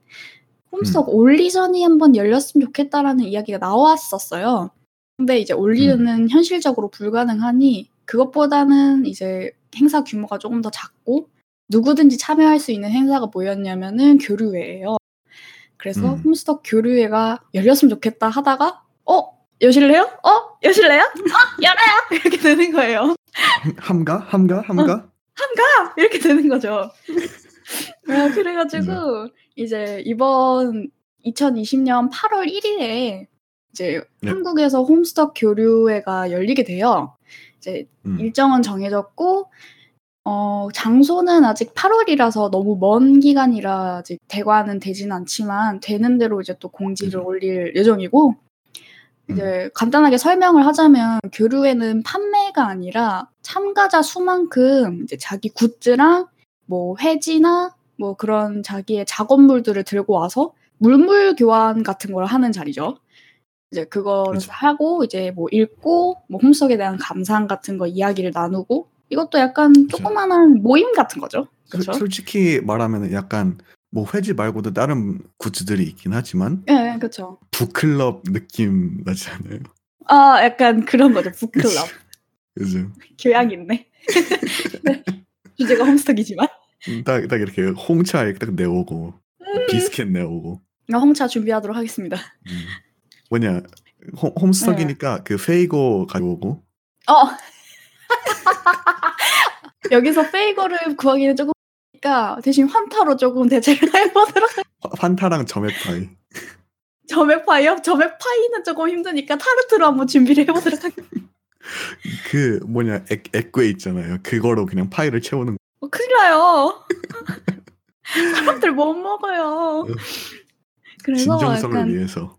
홈스톡 올리전이 한번 열렸으면 좋겠다라는 이야기가 나왔었어요. 근데 이제 올리전은 현실적으로 불가능하니 그것보다는 이제 행사 규모가 조금 더 작고 누구든지 참여할 수 있는 행사가 뭐였냐면은 교류회예요. 그래서 음. 홈스톡 교류회가 열렸으면 좋겠다 하다가 어 여실래요? 어 여실래요? 어 열어요 이렇게 되는 거예요. 함가? 함가? 함가? 이렇게 되는 거죠. 아, 그래가지고 이제 이번 2020년 8월 1일에 이제 네. 한국에서 홈스톡 교류회가 열리게 돼요. 이제 음. 일정은 정해졌고 어, 장소는 아직 8월이라서 너무 먼 기간이라 아직 대관은 되진 않지만 되는 대로 이제 또 공지를 그죠. 올릴 예정이고 이제 간단하게 설명을 하자면 교류회는 판매가 아니라 참가자 수만큼 이제 자기 굿즈랑 뭐 회지나 뭐 그런 자기의 작업물들을 들고 와서 물물 교환 같은 걸 하는 자리죠. 이제 그거를 그죠. 하고 이제 뭐 읽고 뭐 홈스톡에 대한 감상 같은 거 이야기를 나누고 이것도 약간 그죠. 조그마한 모임 같은 거죠. 그-? 솔직히 말하면 약간 뭐 회지 말고도 다른 굿즈들이 있긴 하지만 예, 네, 그렇죠. 북클럽 느낌 나지 않아요? 아, 약간 그런 거죠. 북클럽. 그죠? 교양 있네. 네. 주제가 홈스톡이지만. 딱, 딱 이렇게 홍차 이렇게 딱 내오고 음. 비스켓 내오고 나 홍차 준비하도록 하겠습니다. 음. 뭐냐 홈, 홈스톡이니까 그 페이고 가져오고 어. 여기서 페이거를 구하기는 조금 니까 대신 환타로 조금 대체를 해보도록 환타랑 점액파이 점액파이요? 점액파이는 조금 힘드니까 타르트로 한번 준비를 해보도록 하겠습니다. 그 뭐냐 액, 액괴 있잖아요 그거로 그냥 파이를 채우는 어, 큰일 나요. 사람들 못 먹어요. 그래서 진정성을 약간 위해서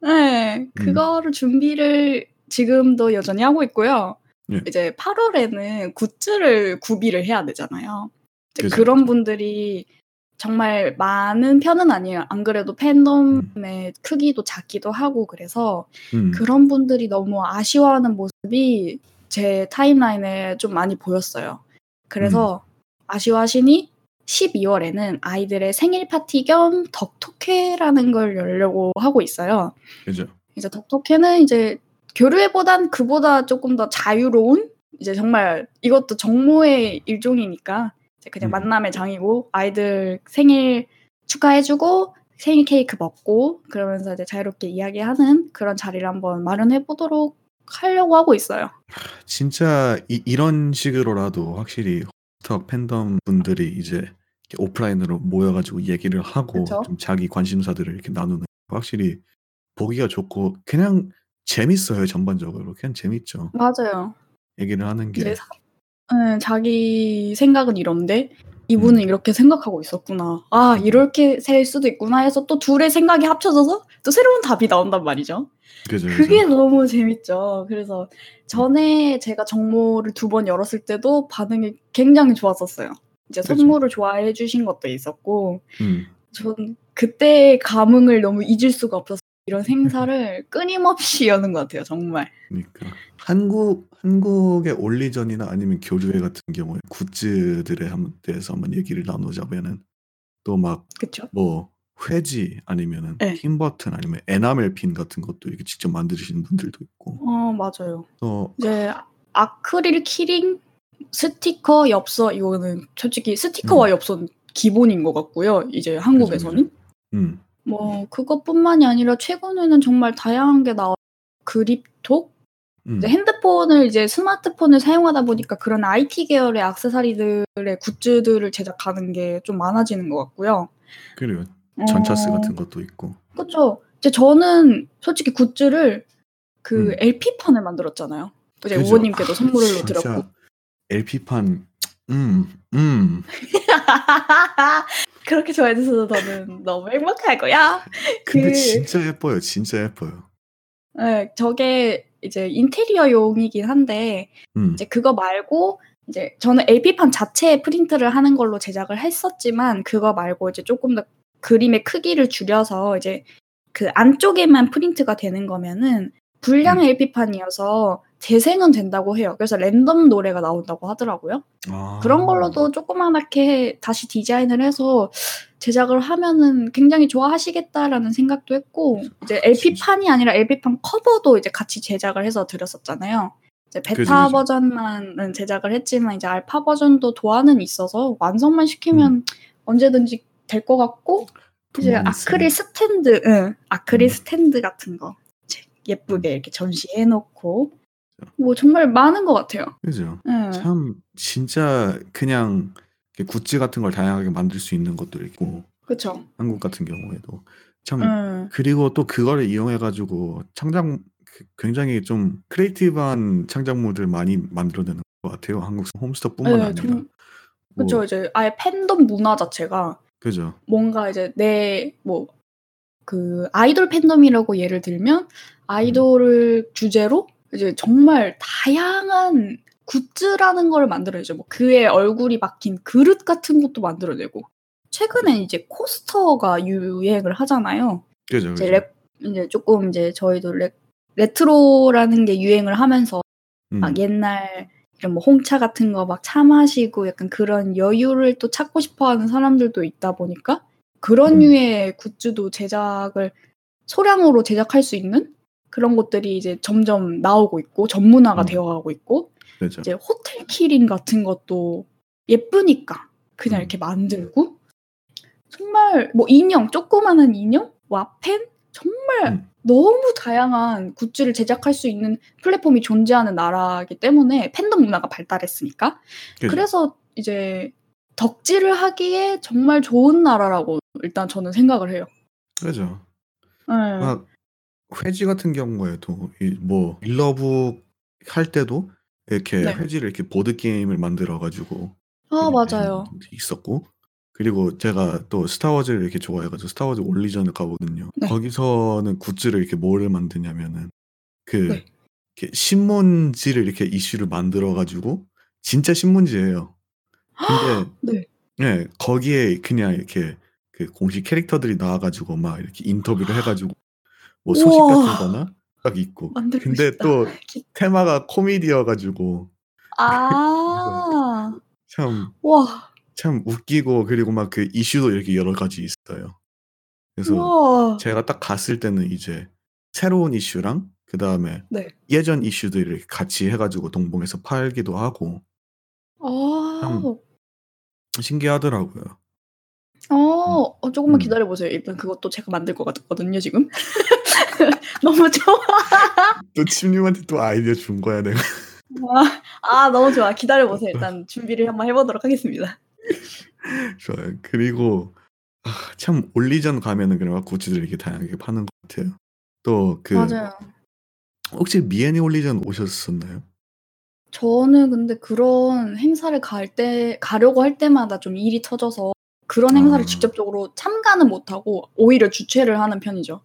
네, 그거를 준비를 지금도 여전히 하고 있고요. 예. 이제 8월에는 굿즈를 구비를 해야 되잖아요. 그죠, 그런. 분들이 정말 많은 편은 아니에요. 안 그래도 팬덤의 크기도 작기도 하고 그래서 음. 그런 분들이 너무 아쉬워하는 모습이 제 타임라인에 좀 많이 보였어요. 그래서 아쉬워하시니 12월에는 아이들의 생일 파티 겸 덕톡회라는 걸 열려고 하고 있어요. 그죠 이제 덕톡회는 이제 교류회보단 그보다 조금 더 자유로운 이제 정말 이것도 정모의 일종이니까 이제 그냥 음. 만남의 장이고 아이들 생일 축하해주고 생일 케이크 먹고 그러면서 이제 자유롭게 이야기하는 그런 자리를 한번 마련해 보도록 하려고 하고 있어요. 진짜 이, 이런 식으로라도 확실히 홈스톡 팬덤 분들이 이제 오프라인으로 모여가지고 얘기를 하고. 좀 자기 관심사들을 이렇게 나누는 확실히 보기가 좋고 그냥 재밌어요 전반적으로 그냥 재밌죠 맞아요. 얘기를 하는 게 이제 사- 네, 자기 생각은 이런데 이분은 음. 이렇게 생각하고 있었구나. 아 이렇게 셀 수도 있구나 해서 또 둘의 생각이 합쳐져서 또 새로운 답이 나온단 말이죠. 그죠, 그게 그죠. 너무 재밌죠. 그래서 전에 제가 정모를 두 번 열었을 때도 반응이 굉장히 좋았었어요. 이제. 선물을 좋아해 주신 것도 있었고 음. 전 그때의 감흥을 너무 잊을 수가 없어서 이런 행사를 끊임없이 여는 것 같아요. 정말. 그러니까 한국 한국의 올리전이나 아니면 교류회 같은 경우에 굿즈들에 한 대해서 한번 얘기를 나누자면은 또 막? 뭐 회지 아니면은 네. 핀 버튼 아니면 에나멜 핀 같은 것도 이렇게 직접 만드시는 분들도 있고 어 맞아요. 또 이제 아크릴 키링 스티커 엽서 이거는 솔직히 스티커와 엽서는 기본인 것 같고요. 이제 한국에서는 음, 뭐 그것뿐만이 아니라 최근에는 정말 다양한 게 나와 그립톡 음, 이제 핸드폰을 이제 스마트폰을 사용하다 보니까 그런 IT 계열의 액세서리들의 굿즈들을 제작하는 게 좀 많아지는 것 같고요. 그리고 전차스 어, 같은 것도 있고 그렇죠. 이제 저는 솔직히 굿즈를 그 음. LP판을 만들었잖아요. 이제. 우원님께도 아, 선물로 드렸고. LP판 음, 음. 그렇게 좋아해 주셔서 저는 너무 행복하고요. 근데 그- 진짜 예뻐요. 진짜 예뻐요. 네, 저게 이제 인테리어용이긴 한데 음. 이제 그거 말고 이제 저는 LP판 자체에 프린트를 하는 걸로 제작을 했었지만 그거 말고 이제 조금 더 그림의 크기를 줄여서 이제 그 안쪽에만 프린트가 되는 거면은 불량 음. LP판이어서 재생은 된다고 해요. 그래서 랜덤 노래가 나온다고 하더라고요. 아. 그런 걸로도 조그맣게 다시 디자인을 해서 제작을 하면은 굉장히 좋아하시겠다라는 생각도 했고 이제 LP판이 아니라 LP판 커버도 이제 같이 제작을 해서 드렸었잖아요. 이제 베타. 버전만은 제작을 했지만 이제 알파 버전도 도안은 있어서 완성만 시키면 음. 언제든지 될 것 같고 이제 도안이 아크릴. 스탠드, 응, 아크릴 음. 스탠드 같은 거 예쁘게 이렇게 전시해놓고 뭐 정말 많은 것 같아요. 그죠. 응. 참 진짜 그냥 굿즈 같은 걸 다양하게 만들 수 있는 것도 있고 그쵸. 한국 같은 경우에도 참 응. 그리고 또 그거를 이용해 가지고 창작 그- 굉장히 좀 creative한 창작물들 많이 만들어내는 것 같아요. 한국 Homestuck뿐만 네, 아니라. 정- 뭐, 그쵸 이제 아예 팬덤 문화 자체가 그죠. 뭔가 이제 내뭐 그 아이돌 팬덤이라고 예를 들면 아이돌을 주제로 이제 정말 다양한 굿즈라는 걸 만들어내죠. 뭐 그의 얼굴이 박힌 그릇 같은 것도 만들어내고 최근에 이제 coaster가 유행을 하잖아요. 그죠. 이제. 레, 이제 조금 이제 저희도 레, 레트로라는 게 유행을 하면서 음, 막 옛날 이런 뭐 홍차 같은 거 막 차 마시고 약간 그런 여유를 또 찾고 싶어하는 사람들도 있다 보니까 그런 음. 류의 굿즈도 제작을 소량으로 제작할 수 있는 그런 것들이 이제 점점 나오고 있고 전문화가 음. 되어가고 있고 그죠. 이제 호텔 키링 같은 것도 예쁘니까 그냥 음. 이렇게 만들고 정말 뭐 인형 조그마한 인형 와펜 정말 음. 너무 다양한 굿즈를 제작할 수 있는 플랫폼이 존재하는 나라이기 때문에 팬덤 문화가 발달했으니까 그죠. 그래서 이제 덕질을 하기에 정말 좋은 나라라고 일단 저는 생각을 해요. 그죠. 네. 막 회지 같은 경우에도 이 뭐 일러북 할 때도 이렇게 네. 회지를 이렇게 보드 게임을 만들어 가지고 아 맞아요. 있었고 그리고 제가 또 Star Wars를 이렇게 좋아해가지고 Star Wars only전을 가거든요. 네. 거기서는 굿즈를 이렇게 뭐를 만드냐면은 그 네. 이렇게 신문지를 이렇게 이슈를 만들어가지고 진짜 신문지예요. 근데 네. 네 거기에 그냥 이렇게 그 공식 캐릭터들이 나와가지고 막 이렇게 인터뷰를 해가지고 뭐 소식 우와. 같은 거나 딱 있고 근데 싶다. 또 테마가 코미디여 가지고 아 참 와. 참 웃기고 그리고 막 그 이슈도 이렇게 여러 가지 있어요. 그래서 우와. 제가 딱 갔을 때는 이제 새로운 이슈랑 그 다음에 네. 예전 이슈들을 같이 해가지고 동봉해서 팔기도 하고 아. 참 신기하더라고요. 어, 어, 조금만 음. 기다려 보세요. 일단 그것도 제가 만들 것 같거든요, 지금. 너무 좋아. 또 침님한테 또 아이디어 준 거야 내가. 아, 아, 너무 좋아. 기다려 보세요. 일단 준비를 한번 해보도록 하겠습니다. 좋아요. 그리고 아, 참 올리전 가면은 그냥 굿즈들 이렇게 다양하게 파는 것 같아요. 또그 맞아요. 혹시 미애니 올리전 오셨었나요? 저는 근데 그런 행사를 갈 때 가려고 할 때마다 좀 일이 터져서 그런 행사를 아. 직접적으로 참가는 못하고 오히려 주최를 하는 편이죠.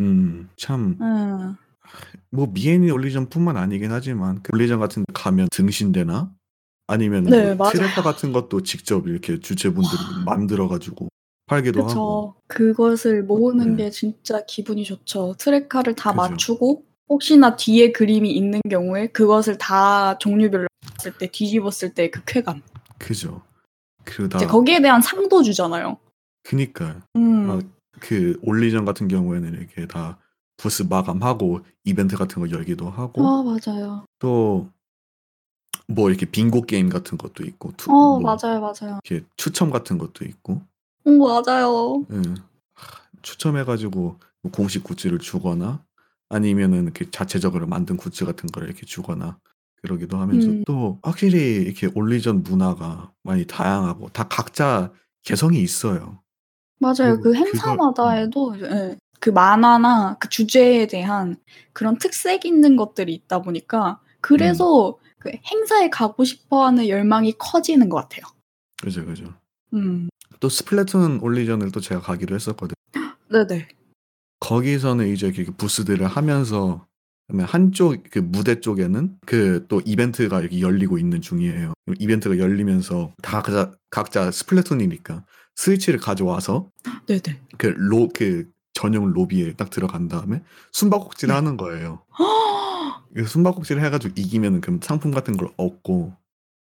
음, 참, 음. 뭐 미애니 올리전뿐만 아니긴 하지만 그 올리전 같은 데 가면 등신대나 아니면 네, 뭐. 트레카 같은 것도 직접 이렇게 주최분들이 만들어 가지고 팔기도 하고. 그쵸. 그것을 모으는 네. 게 진짜 기분이 좋죠. 트레카를 다 그죠. 맞추고 혹시나 뒤에 그림이 있는 경우에 그것을 다 종류별로 봤을 때 뒤집었을 때 그 쾌감. 그죠. 그러다 이제 거기에 대한 상도 주잖아요. 그니까 음. 아, 그 only전 같은 경우에는 이렇게 다 부스 마감하고 이벤트 같은 거 열기도 하고 아 맞아요. 또 뭐 이렇게 빙고 게임 같은 것도 있고 투, 어 뭐 맞아요 맞아요. 이렇게 추첨 같은 것도 있고 어 맞아요. 예. 하, 추첨해가지고 뭐 공식 굿즈를 주거나 아니면은 이렇게 자체적으로 만든 굿즈 같은 걸 이렇게 주거나 그러기도 하면서 음. 또 확실히 이렇게 only전 문화가 많이 다양하고 다 각자 개성이 있어요. 맞아요. 그 그걸 행사마다에도 이제 예, 그 만화나 그 주제에 대한 그런 특색 있는 것들이 있다 보니까 그래서 그 행사에 가고 싶어하는 열망이 커지는 것 같아요. 그죠 그죠. 음. 또 스플래툰 올리전을 또 제가 가기로 했었거든. 네네. 거기서는 이제 이렇게 부스들을 하면서 한쪽 그 무대 쪽에는 그 또 이벤트가 이렇게 열리고 있는 중이에요. 이벤트가 열리면서 다 각자, 각자 스플래툰이니까 스위치를 가져와서 네네. 그 로 그 전용 로비에 딱 들어간 다음에 숨바꼭질을 네. 하는 거예요. 그 숨바꼭질을 해가지고 이기면은 그럼 상품 같은 걸 얻고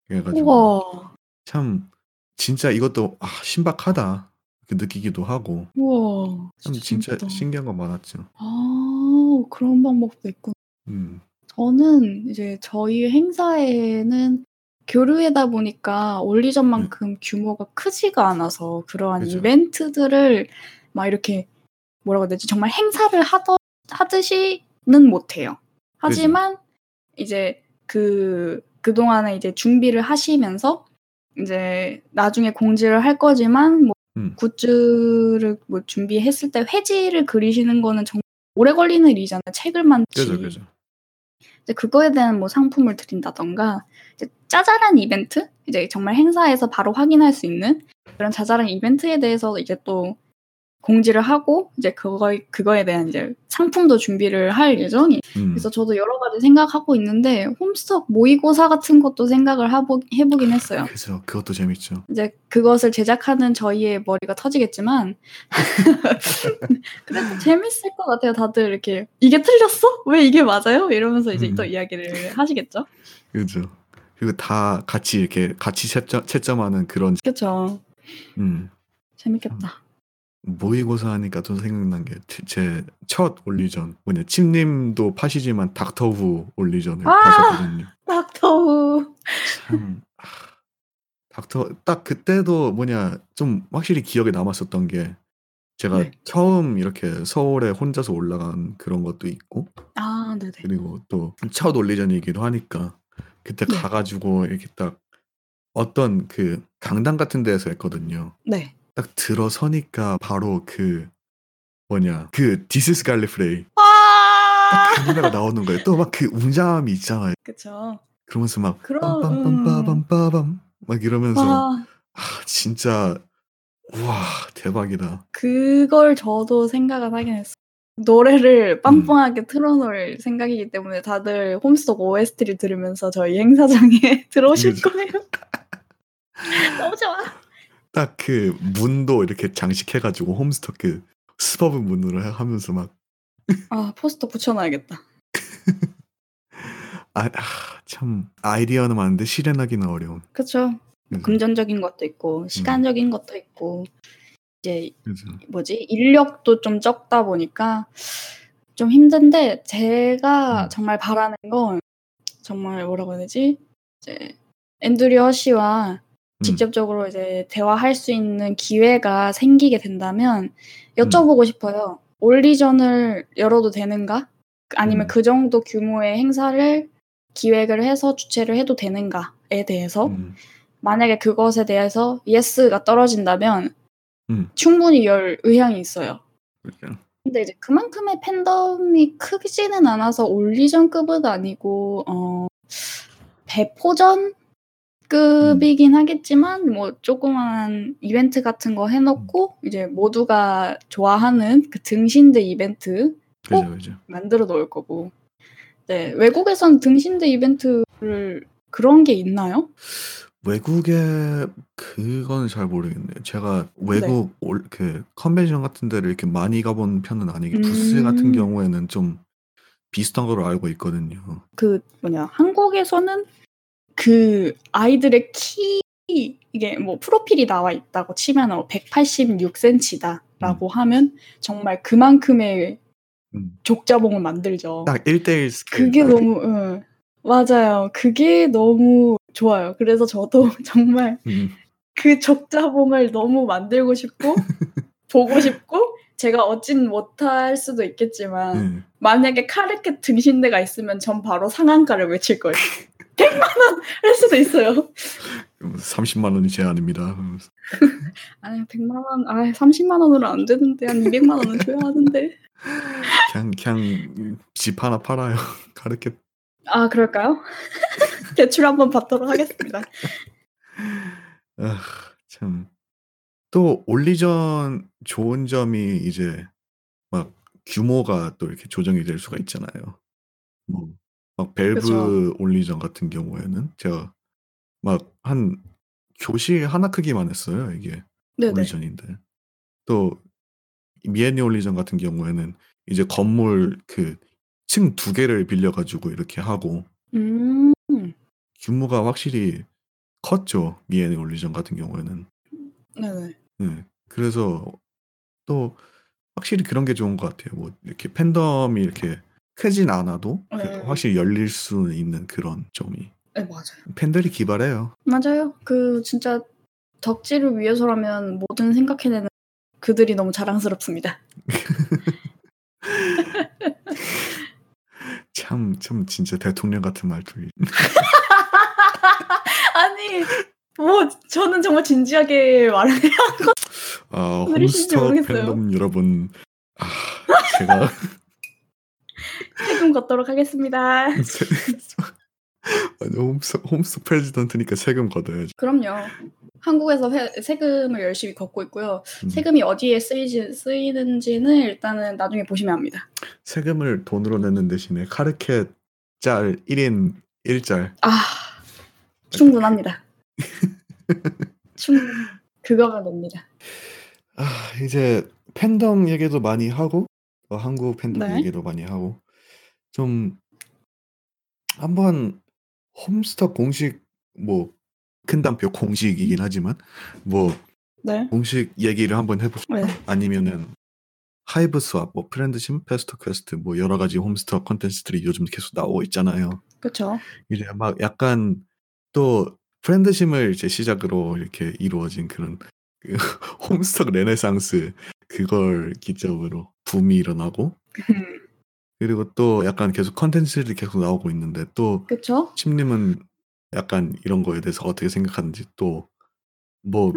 그래가지고 우와. 참 진짜 이것도 아 신박하다 느끼기도 하고 우와. 참 진짜 재밌다. 신기한 거 많았죠. 아 그런 방법도 있구나. 음 저는 이제 저희 행사에는 교류회다 보니까 올리전만큼 규모가 크지가 않아서 그러한 그죠. 이벤트들을 막 이렇게 뭐라고 해야 되지? 정말 행사를 하더 하듯이는 못해요. 하지만 이제 그 그동안에 이제 준비를 하시면서 이제 나중에 공지를 할 거지만 뭐 음. 굿즈를 뭐 준비했을 때 회지를 그리시는 거는 정말 오래 걸리는 일이잖아요. 책을 만지. 그죠 그죠. 이제 그거에 대한 뭐 상품을 드린다던가 이제 짜잘한 이벤트? 이제 정말 행사에서 바로 확인할 수 있는 그런 자잘한 이벤트에 대해서 이제 또 공지를 하고 이제 그거 그거에 대한 이제 상품도 준비를 할 예정이. 음. 그래서 저도 여러 가지 생각하고 있는데 홈스톡 모의고사 같은 것도 생각을 하보, 해보긴 했어요. 그죠. 그것도 재밌죠. 이제 그것을 제작하는 저희의 머리가 터지겠지만 그래도 재밌을 것 같아요. 다들 이렇게 이게 틀렸어? 왜 이게 맞아요? 이러면서 이제 음. 또 이야기를 하시겠죠. 그죠. 그리고 다 같이 이렇게 같이 채점, 채점하는 그런 그렇죠. 음. 재밌겠다. 모의고사 하니까 또 생각난 게 제 첫 올리전 뭐냐 침님도 파시지만 닥터후 올리전을 아! 파셨거든요. 닥터우. 참 아, 닥터 딱 그때도 뭐냐 좀 확실히 기억에 남았었던 게 제가 네. 처음 이렇게 서울에 혼자서 올라간 그런 것도 있고 아, 네네. 그리고 또 첫 only전이기도 하니까 그때 네. 가가지고 이렇게 딱 어떤 그 강당 같은 데에서 했거든요. 네. 딱 들어서니까 바로 그 뭐냐 그 This is Gallifrey! 그 노래가 나오는 거예요. 또 막 그 웅장함이 있잖아요. 그쵸. 그러면서 막 빰빰빰빰빰빰빰 막 이러면서 와, 아 진짜 와 대박이다. 그걸 저도 생각을 하긴 했어요. 노래를 빵빵하게 틀어놓을 생각이기 때문에 다들 Homestuck OST를 들으면서 저희 행사장에 들어오실. 거예요. 너무 좋아. 딱 그 문도 이렇게 장식해가지고 Homestuck 그 Sburb 문으로 해- 하면서 막 아, 포스터 붙여놔야겠다. 아, 아, 참 아이디어는 많은데 실현하기는 어려운. 그쵸. 그죠? 금전적인 것도 있고, 시간적인 것도 있고, 이제 그죠. 뭐지 인력도 좀 적다 보니까 좀 힘든데 제가 음. 정말 바라는 건 정말 뭐라고 해야 되지 이제 앤드류 허시와 음, 직접적으로 이제 대화할 수 있는 기회가 생기게 된다면 여쭤보고 싶어요. 올리전을 열어도 되는가? 아니면 음. 그 정도 규모의 행사를 기획을 해서 주최를 해도 되는가에 대해서 음, 만약에 그것에 대해서 yes가 떨어진다면 음. 충분히 열 의향이 있어요. 그죠. 근데 이제 그만큼의 팬덤이 크지는 않아서 only전급은 아니고 어 배포전 급이긴 하겠지만 뭐 조그만 이벤트 같은 거 해놓고 이제 모두가 좋아하는 그 등신대 이벤트 그죠 그죠. 만들어 놓을 거고. 네 외국에선 등신대 이벤트를 그런 게 있나요? 외국에 그거는 잘 모르겠네요. 제가 외국 올그 컨벤션 같은 데를 이렇게 많이 가본 편은 아니고 부스 같은 음. 경우에는 좀 비슷한 걸로 알고 있거든요. 그 뭐냐 한국에서는 그 아이들의 키 이게 뭐 프로필이 나와 있다고 치면 186cm다라고 하면 정말 그만큼의 음. 족자봉을 만들죠. 딱 1대1 스케일. 그게 너무 응. 맞아요. 그게 너무 좋아요. 그래서 저도 정말 음. 그 족자봉을 너무 만들고 싶고 보고 싶고 제가 얻진 못할 수도 있겠지만 네. 만약에 Karkat 등신대가 있으면 전 바로 상한가를 외칠 거예요. 100만 원 할 수도 있어요. 30만 원이 제한입니다. 아니 100만 원, 아 30만 원으로 안 되는데 한 200만 원은 줘야 하는데. 그냥 그냥 집 하나 팔아요. 가르쳐. 아 그럴까요? 대출 한번 받도록 하겠습니다. 아, 참. 또 올리전 좋은 점이 이제 막 규모가 또 이렇게 조정이 될 수가 있잖아요. 뭐 막 밸브 그쵸. 올리전 같은 경우에는 제가 막 한 교실 하나 크기만 했어요. 이게 네네. 올리전인데. 또 미애니 올리전 같은 경우에는 이제 건물 그 층 두 개를 빌려 가지고 이렇게 하고 음. 규모가 확실히 컸죠. 미애니 올리전 같은 경우에는. 네네. 네. 그래서 또 확실히 그런 게 좋은 것 같아요. 뭐 이렇게 팬덤이 이렇게 크진 않아도 그 네. 확실히 열릴 수 있는 그런 점이 네 맞아요. 팬들이 기발해요. 맞아요. 그 진짜 덕질을 위해서라면 뭐든 생각해내는 그들이 너무 자랑스럽습니다. 참, 참 진짜 대통령 같은 말투. 아니 뭐 저는 정말 진지하게 말해요. 아, 들으실지 홈스터. 팬덤 여러분, 아, 제가 세금 걷도록 하겠습니다. 아니, 홈스터, 홈스터 프레지던트니까 세금 걷어야지. 그럼요. 한국에서 회- 세금을 열심히 걷고 있고요. 음. 세금이 어디에 쓰이지, 쓰이는지는 일단은 나중에 보시면 합니다. 세금을 돈으로 내는 대신에 카르켓 짤 1인 1짤 아 충분합니다. 충분 그거가 됩니다. 아, 이제 팬덤 얘기도 많이 하고 어, 한국 팬덤 네. 얘기도 많이 하고 좀 한번 Homestuck 공식 뭐 큰 단표 공식이긴 하지만 뭐 네. 공식 얘기를 한번 해보죠. 네. 아니면은 Hiveswap, 뭐 Friendsim, Pesterquest 뭐 여러 가지 Homestuck 컨텐츠들이 요즘 계속 나오고 있잖아요. 그렇죠. 이제 막 약간 또 Friendsim을 이제 시작으로 이렇게 이루어진 그런 그 홈스터 레네상스 그걸 기점으로 붐이 일어나고 그리고 또 약간 계속 컨텐츠들이 계속 나오고 있는데 또 그렇죠. 침님은 약간 이런 거에 대해서 어떻게 생각하는지 또뭐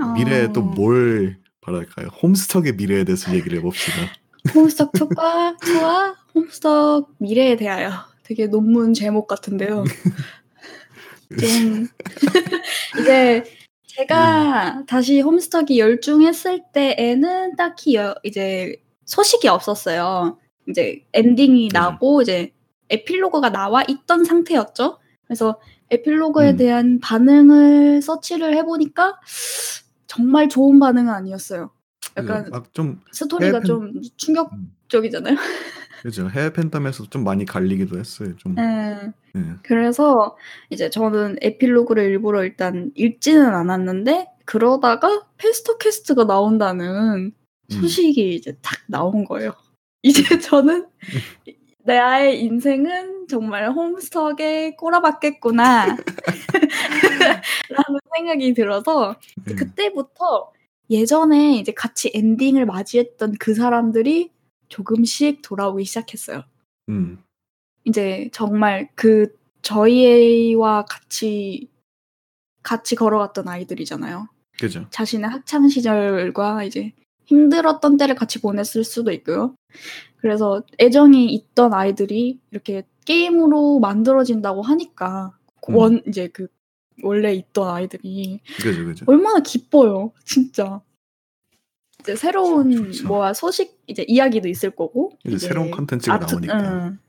어. 미래에 또 뭘 바랄까요? 홈스터의 미래에 대해서 얘기를 해봅시다. 홈스톡 2과 2와 홈스톡 미래에 대하여 되게 논문 제목 같은데요. 좀 이제 제가 다시 Homestuck에 열중했을 때에는 딱히 여- 이제 소식이 없었어요. 이제 엔딩이 네. 나고 이제 에필로그가 나와 있던 상태였죠. 그래서 에필로그에 음. 대한 반응을 서치를 해보니까 정말 좋은 반응은 아니었어요. 약간 막좀 스토리가 팬- 좀 음. 충격적이잖아요. 그죠 해외 팬덤에서 좀 많이 갈리기도 했어요. 좀 네. 예. 그래서 이제 저는 에필로그를 일부러 일단 읽지는 않았는데 그러다가 Pesterquest가 나온다는 음. 소식이 이제 딱 나온 거예요. 이제 저는 내 아의 인생은 정말 Homestuck에 꼬라박겠구나 라는 생각이 들어서 예. 그때부터 예전에 이제 같이 엔딩을 맞이했던 그 사람들이 조금씩 돌아오기 시작했어요. 음. 이제 정말 그 저희와 같이 같이 걸어갔던 아이들이잖아요. 그죠. 자신의 학창 시절과 이제 힘들었던 때를 같이 보냈을 수도 있고요. 그래서 애정이 있던 아이들이 이렇게 게임으로 만들어진다고 하니까 음. 원 이제 그 원래 있던 아이들이 그죠, 그죠. 얼마나 기뻐요, 진짜. 이제 새로운 좋죠. 뭐야 소식 이제 이야기도 있을 거고 이제 새로운 컨텐츠가 나오니까. 응.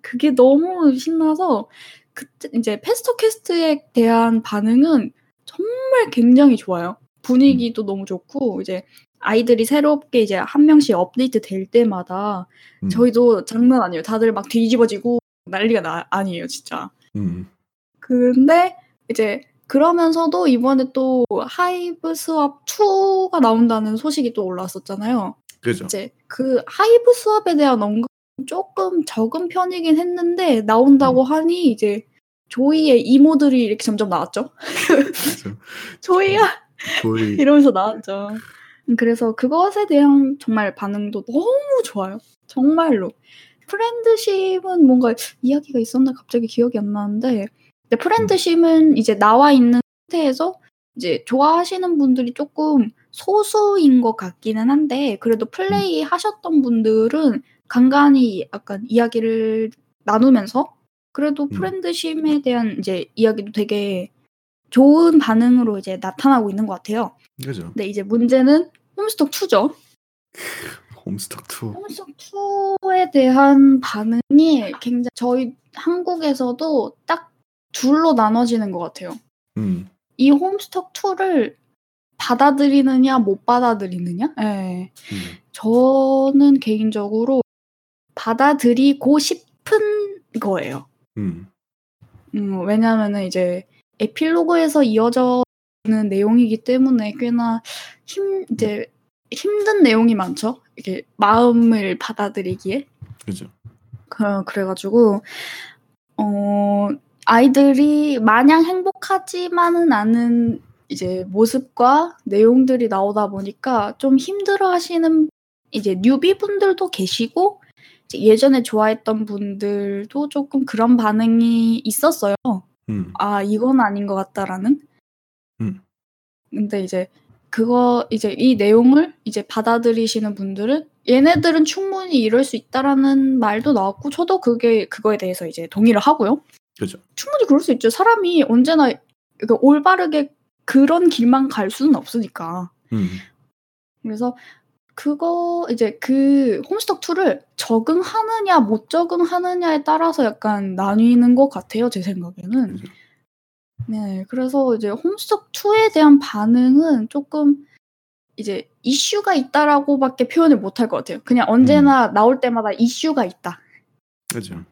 그게 너무 신나서 그때 이제 Pesterquest에 대한 반응은 정말 굉장히 좋아요. 분위기도 음. 너무 좋고 이제 아이들이 새롭게 이제 한 명씩 업데이트 될 때마다 음, 저희도 장난 아니에요. 다들 막 뒤집어지고 난리가 나, 아니에요, 진짜. 음, 근데 이제 그러면서도 이번에 또 Hiveswap 2가 나온다는 소식이 또 올라왔었잖아요. 그죠. 이제 그 Hiveswap에 대한 언급 조금 적은 편이긴 했는데 나온다고 음. 하니 이제 Joey의 이모들이 이렇게 점점 나왔죠. 그죠. Joey야 거의 이러면서 나왔죠. 음, 그래서 그것에 대한 정말 반응도 너무 좋아요. 정말로. Friendsim은 뭔가 이야기가 있었나 갑자기 기억이 안 나는데 근데 프렌드십은 이제 나와 있는 상태에서 이제 좋아하시는 분들이 조금 소수인 것 같기는 한데 그래도 플레이 하셨던 분들은 간간히 약간 이야기를 나누면서 그래도 음. 프렌드십에 대한 이제 이야기도 되게 좋은 반응으로 이제 나타나고 있는 것 같아요. 그죠. 근데 이제 문제는 홈스톡 2죠. 홈스톡 2. 홈스톡 2에 대한 반응이 굉장히 저희 한국에서도 딱 둘로 나눠지는 것 같아요. 음, 이 홈스톡 2를 받아들이느냐 못 받아들이느냐? 네. 음, 저는 개인적으로 받아들이고 싶은 거예요. 음, 음, 왜냐면은 이제 에필로그에서 이어져 있는 내용이기 때문에 꽤나 힘 이제 힘든 내용이 많죠. 이게 마음을 받아들이기에. 그죠. 그, 그래가지고 어 아이들이 마냥 행복하지만은 않은 이제 모습과 내용들이 나오다 보니까 좀 힘들어하시는 이제 뉴비 분들도 계시고 예전에 좋아했던 분들도 조금 그런 반응이 있었어요. 음, 아 이건 아닌 것 같다라는. 음. 근데 이제 그거 이제 이 내용을 이제 받아들이시는 분들은 얘네들은 충분히 이럴 수 있다라는 말도 나왔고 저도 그게 그거에 대해서 이제 동의를 하고요. 그죠. 충분히 그럴 수 있죠. 사람이 언제나 올바르게 그런 길만 갈 수는 없으니까. 음, 그래서 그거 이제 그 홈스톡 2를 적응하느냐 못 적응하느냐에 따라서 약간 나뉘는 것 같아요. 제 생각에는. 네, 그래서 이제 홈스톡 2에 대한 반응은 조금 이제 이슈가 있다라고밖에 표현을 못 할 것 같아요. 그냥 언제나 나올 때마다 이슈가 있다. 그죠.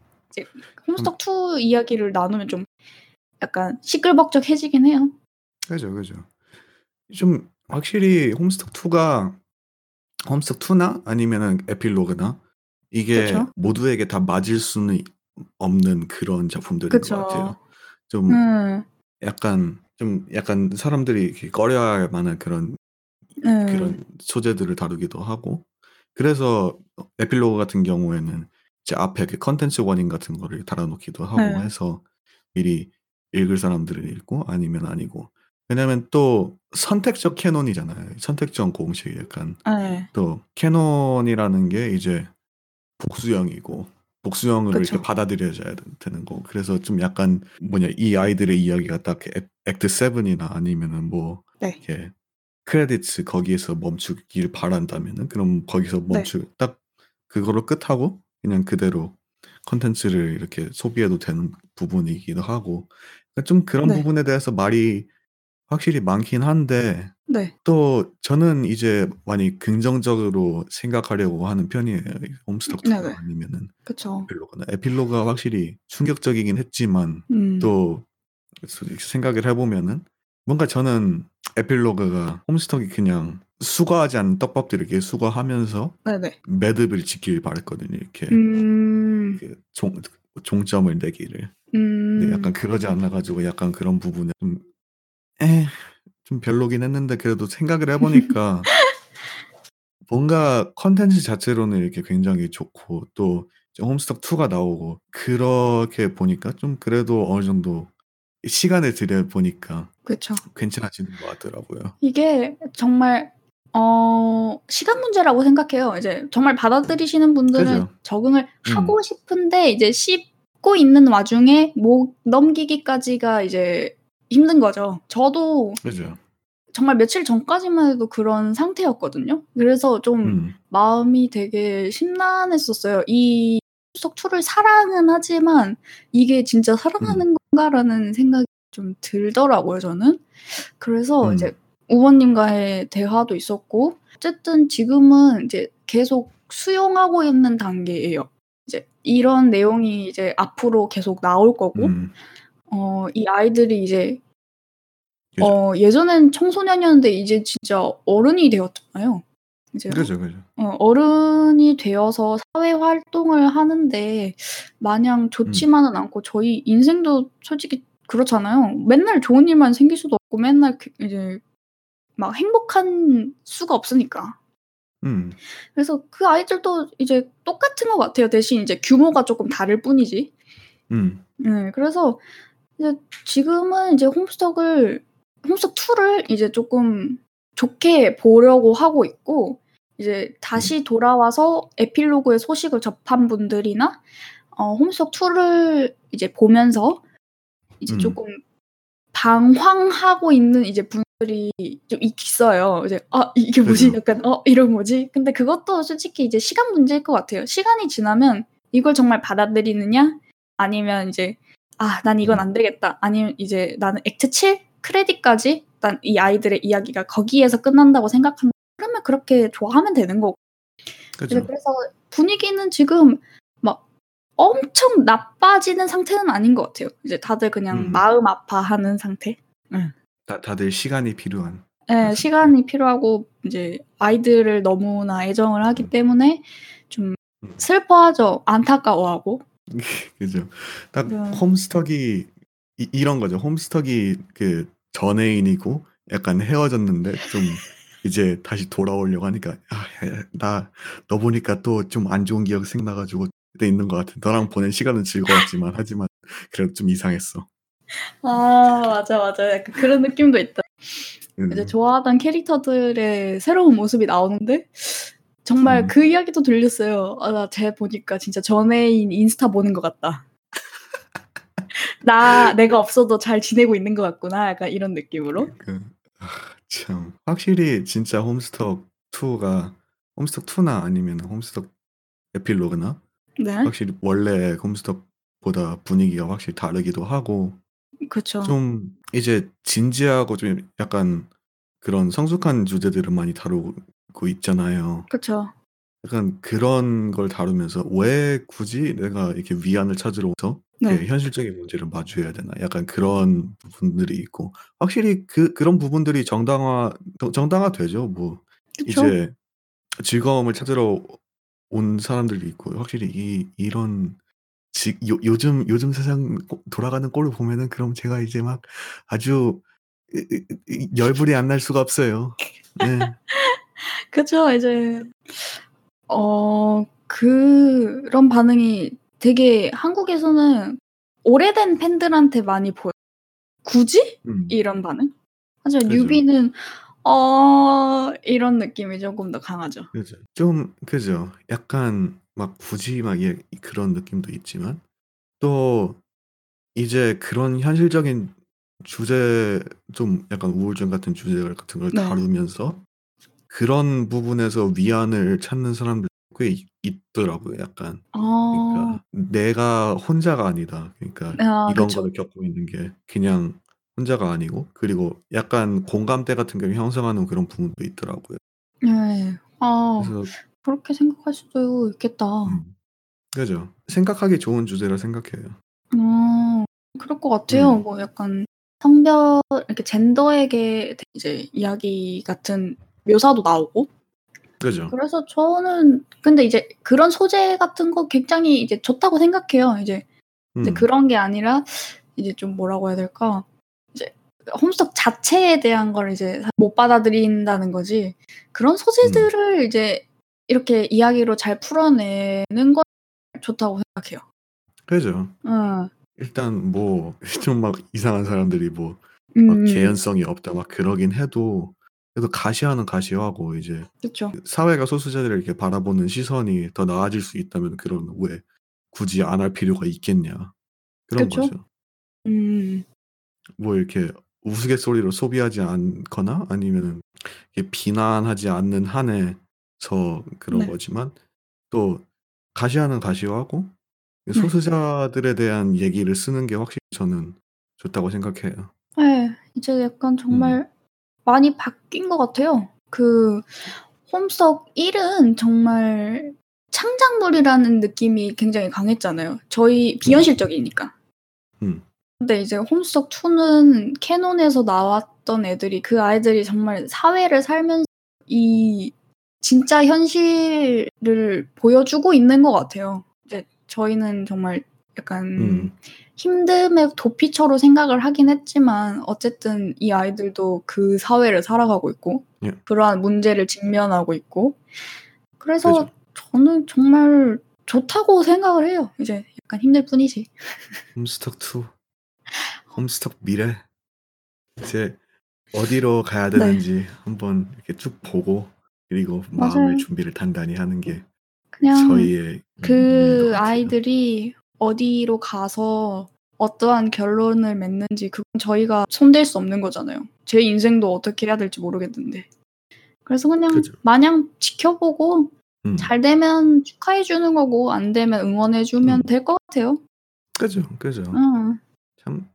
홈스톡 2 이야기를 나누면 좀 약간 시끌벅적해지긴 해요. 그죠, 그죠. 좀 확실히 홈스톡 2가 홈스톡 2나 아니면은 에필로그나 이게 그쵸. 모두에게 다 맞을 수는 없는 그런 작품들인 그쵸. 것 같아요. 좀 음, 약간 좀 약간 사람들이 꺼려할 만한 그런 음, 그런 소재들을 다루기도 하고 그래서 에필로그 같은 경우에는 이제 앞에 그 컨텐츠 원인 같은 거를 달아놓기도 하고 네. 해서 미리 읽을 사람들은 읽고 아니면 아니고 왜냐면 또 선택적 canon이잖아요. 선택적 공식 약간 네, 또 canon이라는 게 이제 복수형이고 복수형을 그쵸. 이렇게 받아들여져야 되- 되는 거. 그래서 좀 약간 뭐냐 이 아이들의 이야기가 딱 act- act 7이나 아니면은 뭐 네. 이렇게 credits 거기에서 멈추길 바란다면은 그럼 거기서 네. 멈추 딱 그거로 끝하고 그냥 그대로 컨텐츠를 이렇게 소비해도 되는 부분이기도 하고 그러니까 좀 그런 네. 부분에 대해서 말이 확실히 많긴 한데 네, 또 저는 이제 많이 긍정적으로 생각하려고 하는 편이에요. 홈스톡 2가 네네. 아니면은 그쵸. 에필로그나 에필로그가 확실히 충격적이긴 했지만 음, 또 생각을 해 보면은 뭔가 저는 에필로그가 홈스톡이 그냥 수거하지 않은 떡밥들을 이렇게 수거하면서 네네. 매듭을 짓길 바랬거든요. 이렇게 음, 그 종, 종점을 내기를. 근데 음, 약간 그러지 않아 가지고 약간 그런 부분에 좀, 에, 좀 별로긴 했는데 그래도 생각을 해 보니까 뭔가 컨텐츠 자체로는 이렇게 굉장히 좋고 또 이제 홈스톡 2가 나오고 그렇게 보니까 좀 그래도 어느 정도 시간을 들여 보니까. 괜찮아지는 것 같더라고요. 이게 정말 어 시간 문제라고 생각해요. 이제 정말 받아들이시는 분들은 그죠. 적응을 음. 하고 싶은데 이제 겪고 있는 와중에 목 넘기기까지가 이제 힘든 거죠. 저도 그죠. 정말 며칠 전까지만 해도 그런 상태였거든요. 그래서 좀 음. 마음이 되게 심란했었어요. 이 2를 사랑은 하지만 이게 진짜 사랑하는 건가라는 생각이 좀 들더라고요, 저는. 그래서 음. 이제 우원님과의 대화도 있었고 어쨌든 지금은 이제 계속 수용하고 있는 단계예요. 이제 이런 내용이 이제 앞으로 계속 나올 거고 음. 어, 이 아이들이 이제 그죠. 어, 예전엔 청소년이었는데 이제 진짜 어른이 되었잖아요. 이제 그죠, 그죠. 어, 어른이 되어서 사회 활동을 하는데 마냥 좋지만은 않고 저희 인생도 솔직히 그렇잖아요. 맨날 좋은 일만 생길 수도 없고 맨날 그- 이제 막 행복한 수가 없으니까. 음. 그래서 그 아이들도 이제 똑같은 것 같아요. 대신 이제 규모가 조금 다를 뿐이지. 음. 네, 그래서 이제 지금은 이제 홈스톡을 홈스톡 2를 이제 조금 좋게 보려고 하고 있고 이제 다시 돌아와서 에필로그의 소식을 접한 분들이나 어, 홈스톡 2를 이제 보면서 이제 음. 조금 방황하고 있는 이제 분들이 좀 있어요. 이제 아 이게 뭐지? 그죠. 약간 어 이런 뭐지? 근데 그것도 솔직히 이제 시간 문제일 것 같아요. 시간이 지나면 이걸 정말 받아들이느냐 아니면 이제 아 난 이건 음. 안 되겠다. 아니면 이제 나는 액트 7 크레딧까지 난 이 아이들의 이야기가 거기에서 끝난다고 생각한다. 그러면 그렇게 좋아하면 되는 거고. 그죠. 그래서 분위기는 지금 막 엄청 나빠지는 상태는 아닌 것 같아요. 이제 다들 그냥 음. 마음 아파하는 상태. 다, 다들 시간이 필요한. 네. 시간이 필요하고 이제 아이들을 너무나 애정을 하기 음. 때문에 좀 음. 슬퍼하죠. 안타까워하고. 그죠. 딱 네. 홈스톡이 이, 이런 거죠. 홈스톡이 그 전애인이고 약간 헤어졌는데 좀 이제 다시 돌아오려고 하니까 아, 나 너 보니까 또 좀 안 좋은 기억 생각나가지고 그때 있는 것 같아. 너랑 보낸 시간은 즐거웠지만 하지만 그래도 좀 이상했어. 아 맞아 맞아. 약간 그런 느낌도 있다. 음. 이제 좋아하던 캐릭터들의 새로운 모습이 나오는데 정말 음. 그 이야기도 들렸어요. 아, 나쟤 보니까 진짜 전애인 인스타 보는 것 같다. 나 내가 없어도 잘 지내고 있는 것 같구나. 약간 이런 느낌으로. 그, 아, 참 확실히 진짜 홈스톡 2가 홈스톡 2나 아니면 홈스톡 에필로그나 네, 확실히 원래 홈스톡보다 분위기가 확실히 다르기도 하고 그렇죠. 좀 이제 진지하고 좀 약간 그런 성숙한 주제들을 많이 다루 고 있잖아요. 그렇죠. 약간 그런 걸 다루면서 왜 굳이 내가 이렇게 위안을 찾으러 와서 네, 현실적인 문제를 마주해야 되나? 약간 그런 부분들이 있고 확실히 그 그런 부분들이 정당화 정당화 되죠. 뭐 그렇죠. 이제 즐거움을 찾으러 온 사람들도 있고 확실히 이 이런 지, 요, 요즘 요즘 세상 꼬- 돌아가는 꼴을 보면은 그럼 제가 이제 막 아주 열불이 안 날 수가 없어요. 네. 그죠. 이제 어 그런 반응이 되게 한국에서는 오래된 팬들한테 많이 보여. 굳이 음, 이런 반응? 하지만 그죠. 뉴비는 어 이런 느낌이 조금 더 강하죠. 그죠. 좀 그죠. 약간 막 굳이 막 예, 그런 느낌도 있지만 또 이제 그런 현실적인 주제 좀 약간 우울증 같은 주제 같은 걸 네. 다루면서 그런 부분에서 위안을 찾는 사람들 꽤 있, 있더라고요. 약간 아, 그러니까 내가 혼자가 아니다. 그러니까 아 이런 그쵸. 거를 겪고 있는 게 그냥 혼자가 아니고 그리고 약간 공감대 같은 걸 형성하는 그런 부분도 있더라고요. 네. 아 그래서 그렇게 생각할 수도 있겠다. 음, 그죠. 생각하기 좋은 주제라 생각해요. 음, 그럴 것 같아요. 음, 뭐 약간 성별 이렇게 젠더에게 이제 이야기 같은 묘사도 나오고 그죠. 그래서 저는 근데 이제 그런 소재 같은 거 굉장히 이제 좋다고 생각해요. 이제 이제 음, 그런 게 아니라 이제 좀 뭐라고 해야 될까? 이제 홈스톡 자체에 대한 걸 이제 못 받아들인다는 거지. 그런 음, 소재들을 이제 이렇게 이야기로 잘 풀어내는 건 좋다고 생각해요. 그죠. 응. 일단 뭐 좀 막 이상한 사람들이 뭐막 음, 개연성이 없다 막 그러긴 해도 그래도 가시화는 가시화고 이제 그렇죠. 사회가 소수자들을 이렇게 바라보는 시선이 더 나아질 수 있다면 그런 왜 굳이 안 할 필요가 있겠냐 그런 그쵸. 거죠. 음. 뭐 이렇게 우스갯소리로 소비하지 않거나 이렇게 비난하지 않는 한에서 그런 네. 거지만 또 가시화는 가시화고 네. 소수자들에 대한 얘기를 쓰는 게 확실히 저는 좋다고 생각해요. 예. 이제 약간 정말 음. 많이 바뀐 것 같아요. 그 홈스톡 1은 정말 창작물이라는 느낌이 굉장히 강했잖아요. 저희 비현실적이니까. 음. 근데 이제 홈스톡 2는 캐논에서 나왔던 애들이 그 아이들이 정말 사회를 살면서 이 진짜 현실을 보여주고 있는 것 같아요. 이제 저희는 정말 약간 음. 힘듦의 도피처로 생각을 하긴 했지만 어쨌든 이 아이들도 그 사회를 살아가고 있고 예. 그러한 문제를 직면하고 있고 그래서 그죠. 저는 정말 좋다고 생각을 해요. 이제 약간 힘들 뿐이지. 홈스톡 2 홈스톡 미래 이제 어디로 가야 되는지 한번 이렇게 쭉 보고 그리고 네. 맞아요. 준비를 단단히 하는 게 그냥 저희의 그. 아이들이 어디로 가서 어떠한 결론을 맺는지 그건 저희가 손댈 수 없는 거잖아요. 제 인생도 어떻게 해야 될지 모르겠는데. 그래서 그냥 그죠. 마냥 지켜보고 음. 잘 되면 축하해 주는 거고 안 되면 응원해 주면 음. 될것 같아요. 그죠, 그죠. 응. 참,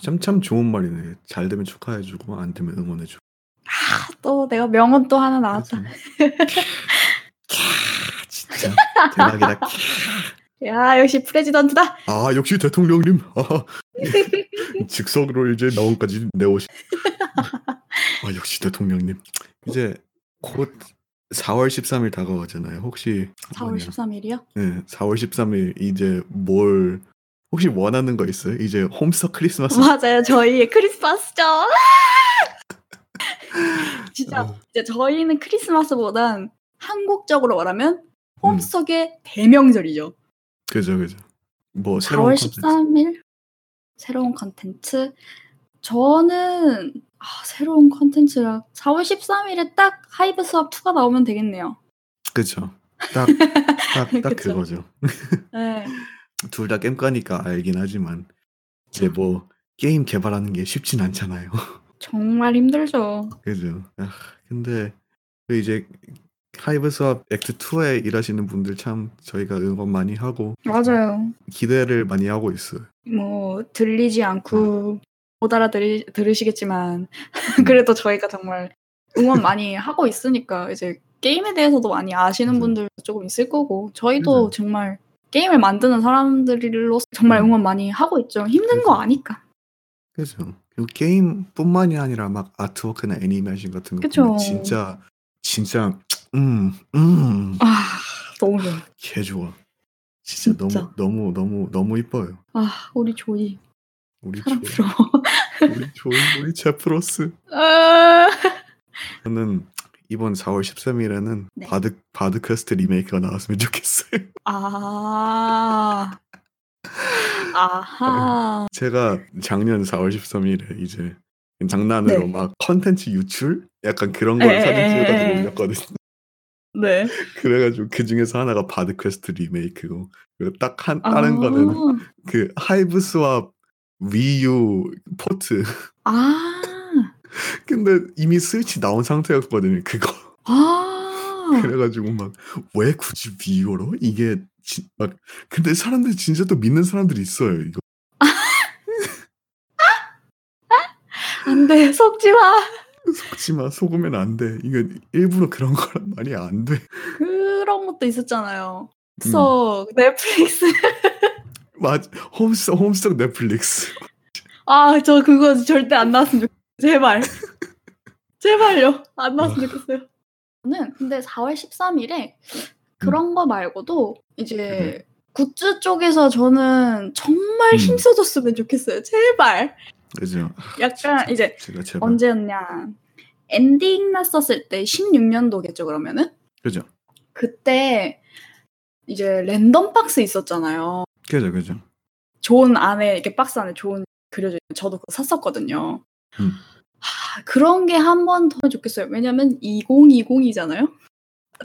참, 참 좋은 말이네. 잘 되면 축하해 주고 안 되면 응원해 주고. 아, 또 내가 명언 또 하나 나왔다. 그죠. 캬, 진짜 대박이다. 캬. 야 역시 프레지던트다. 아 역시 대통령님. 아, 즉석으로 이제 나온까지 내오시. 아 역시 대통령님. 이제 곧 4월 13일 다가오잖아요. 혹시 4월 뭐냐. 13일이요? 네, 4월 13일 이제 뭘 혹시 원하는 거 있어요? 이제 홈스터 크리스마스. 맞아요. 저희의 크리스마스죠. 진짜 어, 이제 저희는 크리스마스보단 한국적으로 말하면 음, 홈스톡의 대명절이죠. 그죠, 그죠. 뭐 새로운 4월 콘텐츠. 13일 새로운 컨텐츠. 저는 아, 새로운 컨텐츠라 4월 13일에 딱 Hiveswap 2가 나오면 되겠네요. 그죠. 딱, 딱, 딱. 그거죠. 네. 둘 다 게임과니까 알긴 하지만 이제 뭐 게임 개발하는 게 쉽진 않잖아요. 정말 힘들죠. 그죠. 아, 근데 그 이제 Hiveswap act 2에 일하시는 분들 참 저희가 응원 많이 하고 맞아요. 기대를 많이 하고 있어요. 뭐 들리지 않고 못 알아들으 들으시겠지만 음, 그래도 저희가 정말 응원 많이 하고 있으니까 이제 게임에 대해서도 많이 아시는 그죠. 분들 조금 있을 거고 저희도 그죠. 정말 게임을 만드는 사람들로서 정말 음, 응원 많이 하고 있죠. 힘든 거 그죠. 아니까. 그죠. 그리고 게임뿐만이 아니라 막 아트워크나 애니메이션 같은 거 보면 그쵸. 진짜 진짜 음, 음, 아 너무 좋아. 개 좋아. 진짜 너무 진짜. 너무 너무 너무 이뻐요. 아 우리 조이 우리 조이, 사랑스러워. 우리 조이, 우리 제프로스. 아, 저는 이번 4월 13일에는 네. Bard Bard Quest 리메이크가 나왔으면 좋겠어요. 아 아하 제가 작년 4월 13일에 이제 장난으로 네. 막 컨텐츠 유출 약간 그런 걸 사진 찍어가지고 올렸거든요. 네. 그래가지고 그 중에서 하나가 Bard Quest 리메이크고 그리고 딱한 다른 거는 아. 그 Hiveswap Wii U port. 아. 근데 이미 스위치 나온 상태였거든요. 그거. 아. 그래가지고 막 왜 굳이 Wii U로 이게 지, 막 근데 사람들 이 진짜 또 믿는 사람들이 있어요. 이거 안 돼. 속지 마. 속지 마 속으면 안 돼. 이거 일부러 그런 거란 말이 안 돼. 그런 것도 있었잖아요. 음. 그래서 넷플릭스 맞 홈스 홈스톡 넷플릭스. 아, 저 그거 절대 안 나왔으면 좋겠어요. 제발. 제발요. 안 아. 나왔으면 좋겠어요. 저는 근데 4월 13일에 음. 그런 거 말고도 이제 네. 굿즈 쪽에서 저는 정말 음. 힘써줬으면 좋겠어요. 제발. 그죠. 약간 이제 제가 제발. 언제였냐. 엔딩 났었을 때 16년도겠죠, 그러면은? 그죠. 그때 이제 랜덤 박스 있었잖아요. 그죠 그죠. 좋은 안에 이렇게 박스 안에 존 그려져 있는 저도 그거 샀었거든요. 음. 하, 그런 게 한 번 더 좋겠어요. 왜냐면 2020이잖아요.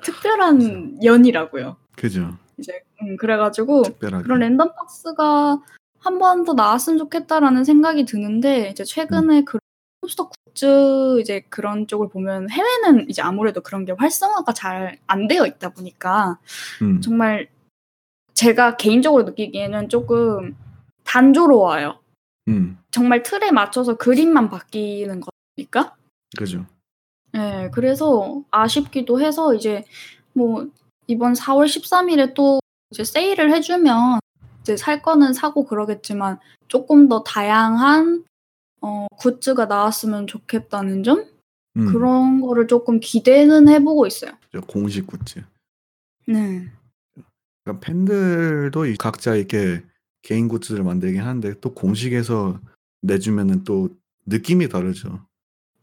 특별한 년이라고요. 그죠. 이제 음, 그래가지고 특별하게. 그런 랜덤 박스가 한 번 더 나왔으면 좋겠다라는 생각이 드는데 이제 최근에 그런 몬스터 굿즈 이제 그런 쪽을 보면 해외는 이제 아무래도 그런 게 활성화가 잘 안 되어 있다 보니까 음. 정말 제가 개인적으로 느끼기에는 조금 단조로워요. 음. 정말 틀에 맞춰서 그림만 바뀌는 거니까. 그죠. 네, 그래서 아쉽기도 해서 이제 뭐 이번 4월 13일에 또 이제 세일을 해주면 이제 살 거는 사고 그러겠지만 조금 더 다양한 어, 굿즈가 나왔으면 좋겠다는 점 음. 그런 거를 조금 기대는 해보고 있어요. 저 공식 굿즈. 네, 그러니까 팬들도 이 각자 이렇게 개인 굿즈를 만들긴 하는데 또 공식에서 내주면은 또 느낌이 다르죠.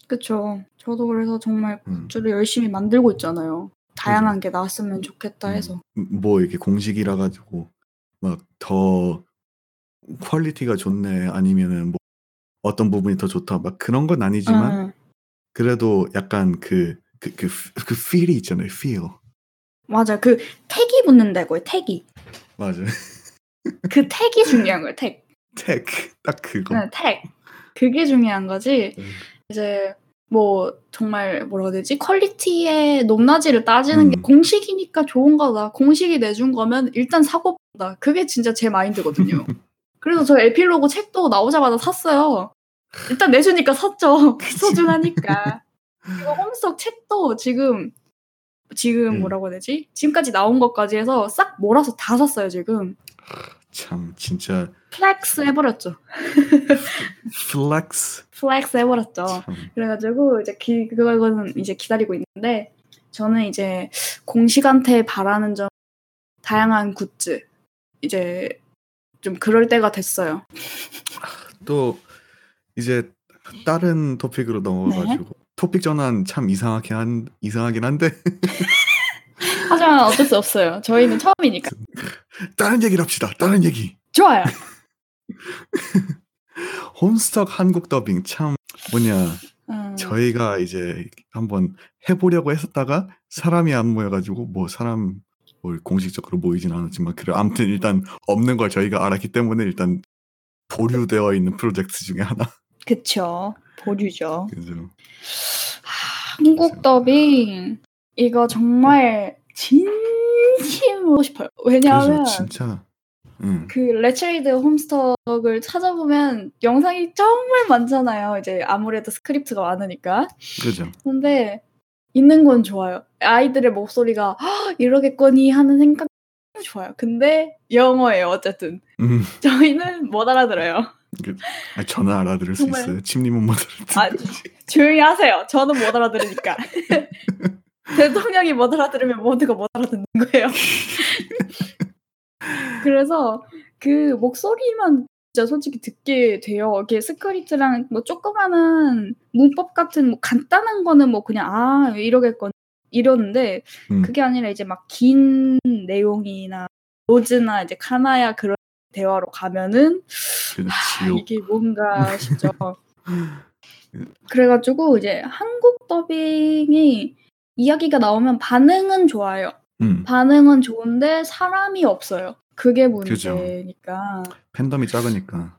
그쵸. 저도 그래서 정말 음. 굿즈를 열심히 만들고 있잖아요. 다양한 게 나왔으면 좋겠다 해서. 뭐 이렇게 공식이라 가지고 막 더 quality가 좋네 아니면은 뭐 어떤 부분이 더 좋다 막 그런 건 아니지만 응. 그래도 약간 그그 그 그 feel이 있잖아요. feel. 맞아. 그 tag이 붙는다고요. tag이. 맞아. 그 tag이 중요한 거예요. tag. tag. 딱 그거. 네, 택. 그게 중요한 거지. 음. 이제 뭐 정말 뭐라고 해야 되지? 퀄리티의 높낮이를 따지는 게 음. 공식이니까 좋은 거다. 공식이 내준 거면 일단 사고 본다. 그게 진짜 제 마인드거든요. 그래서 저 에필로그 책도 나오자마자 샀어요. 일단 내주니까 샀죠. 소중하니까. 그리고 홈스톡 책도 지금 지금 음. 뭐라고 해야 되지? 지금까지 나온 것까지 해서 싹 몰아서 다 샀어요 지금. 참 진짜 flex 해버렸죠. flex. flex 해버렸죠. 참. 그래가지고 이제 기, 그거는 이제 기다리고 있는데 저는 이제 공식한테 바라는 점 다양한 굿즈 이제 좀 그럴 때가 됐어요. 또 이제 다른 토픽으로 넘어가 가지고 네. 토픽 전환 참 이상하긴 한 이상하긴 한데 하지만 어쩔 수 없어요. 저희는 처음이니까. 다른 얘기를 합시다. 다른 얘기. 좋아요. 홈스톡 한국 더빙 참 뭐냐 음, 저희가 이제 한번 해보려고 했었다가 사람이 안 모여가지고 뭐 사람 뭐 공식적으로 모이진 않았지만 그래 아무튼 일단 없는 걸 저희가 알았기 때문에 일단 보류되어 있는 프로젝트 중에 하나. 그쵸. 보류죠. 그죠. 한국 더빙 이거 정말 진심으로 싶어요. 왜냐하면 그래서 진짜 응. 그 Let's Read Homestuck을 찾아보면 영상이 정말 많잖아요. 이제 아무래도 스크립트가 많으니까. 그죠. 근데 있는 건 좋아요. 아이들의 목소리가 "헉, 이러겠거니 하는 생각 좋아요. 근데 영어예요. 어쨌든 음. 저희는 못 알아들어요. 아, 저는 알아들을 수 정말. 있어요. 침님은 못 아, 알아듣지. 조용히 하세요. 저는 못 알아들으니까. 대통령이 못 알아들으면 모두가 못 알아듣는 거예요. 그래서 그 목소리만 진짜 솔직히 듣게 돼요. 이게 스크립트랑 뭐 조그마한 문법 같은 뭐 간단한 거는 뭐 그냥 아 이러겠건 이러는데 음. 그게 아니라 이제 막 긴 내용이나 로즈나 이제 카나야 그런 대화로 가면은 그죠. 아. 이게 뭔가 싶죠. 그래가지고 이제 한국 더빙이 이야기가 나오면 반응은 좋아요. 음. 반응은 좋은데 사람이 없어요. 그게 그죠. 문제니까. 팬덤이 작으니까.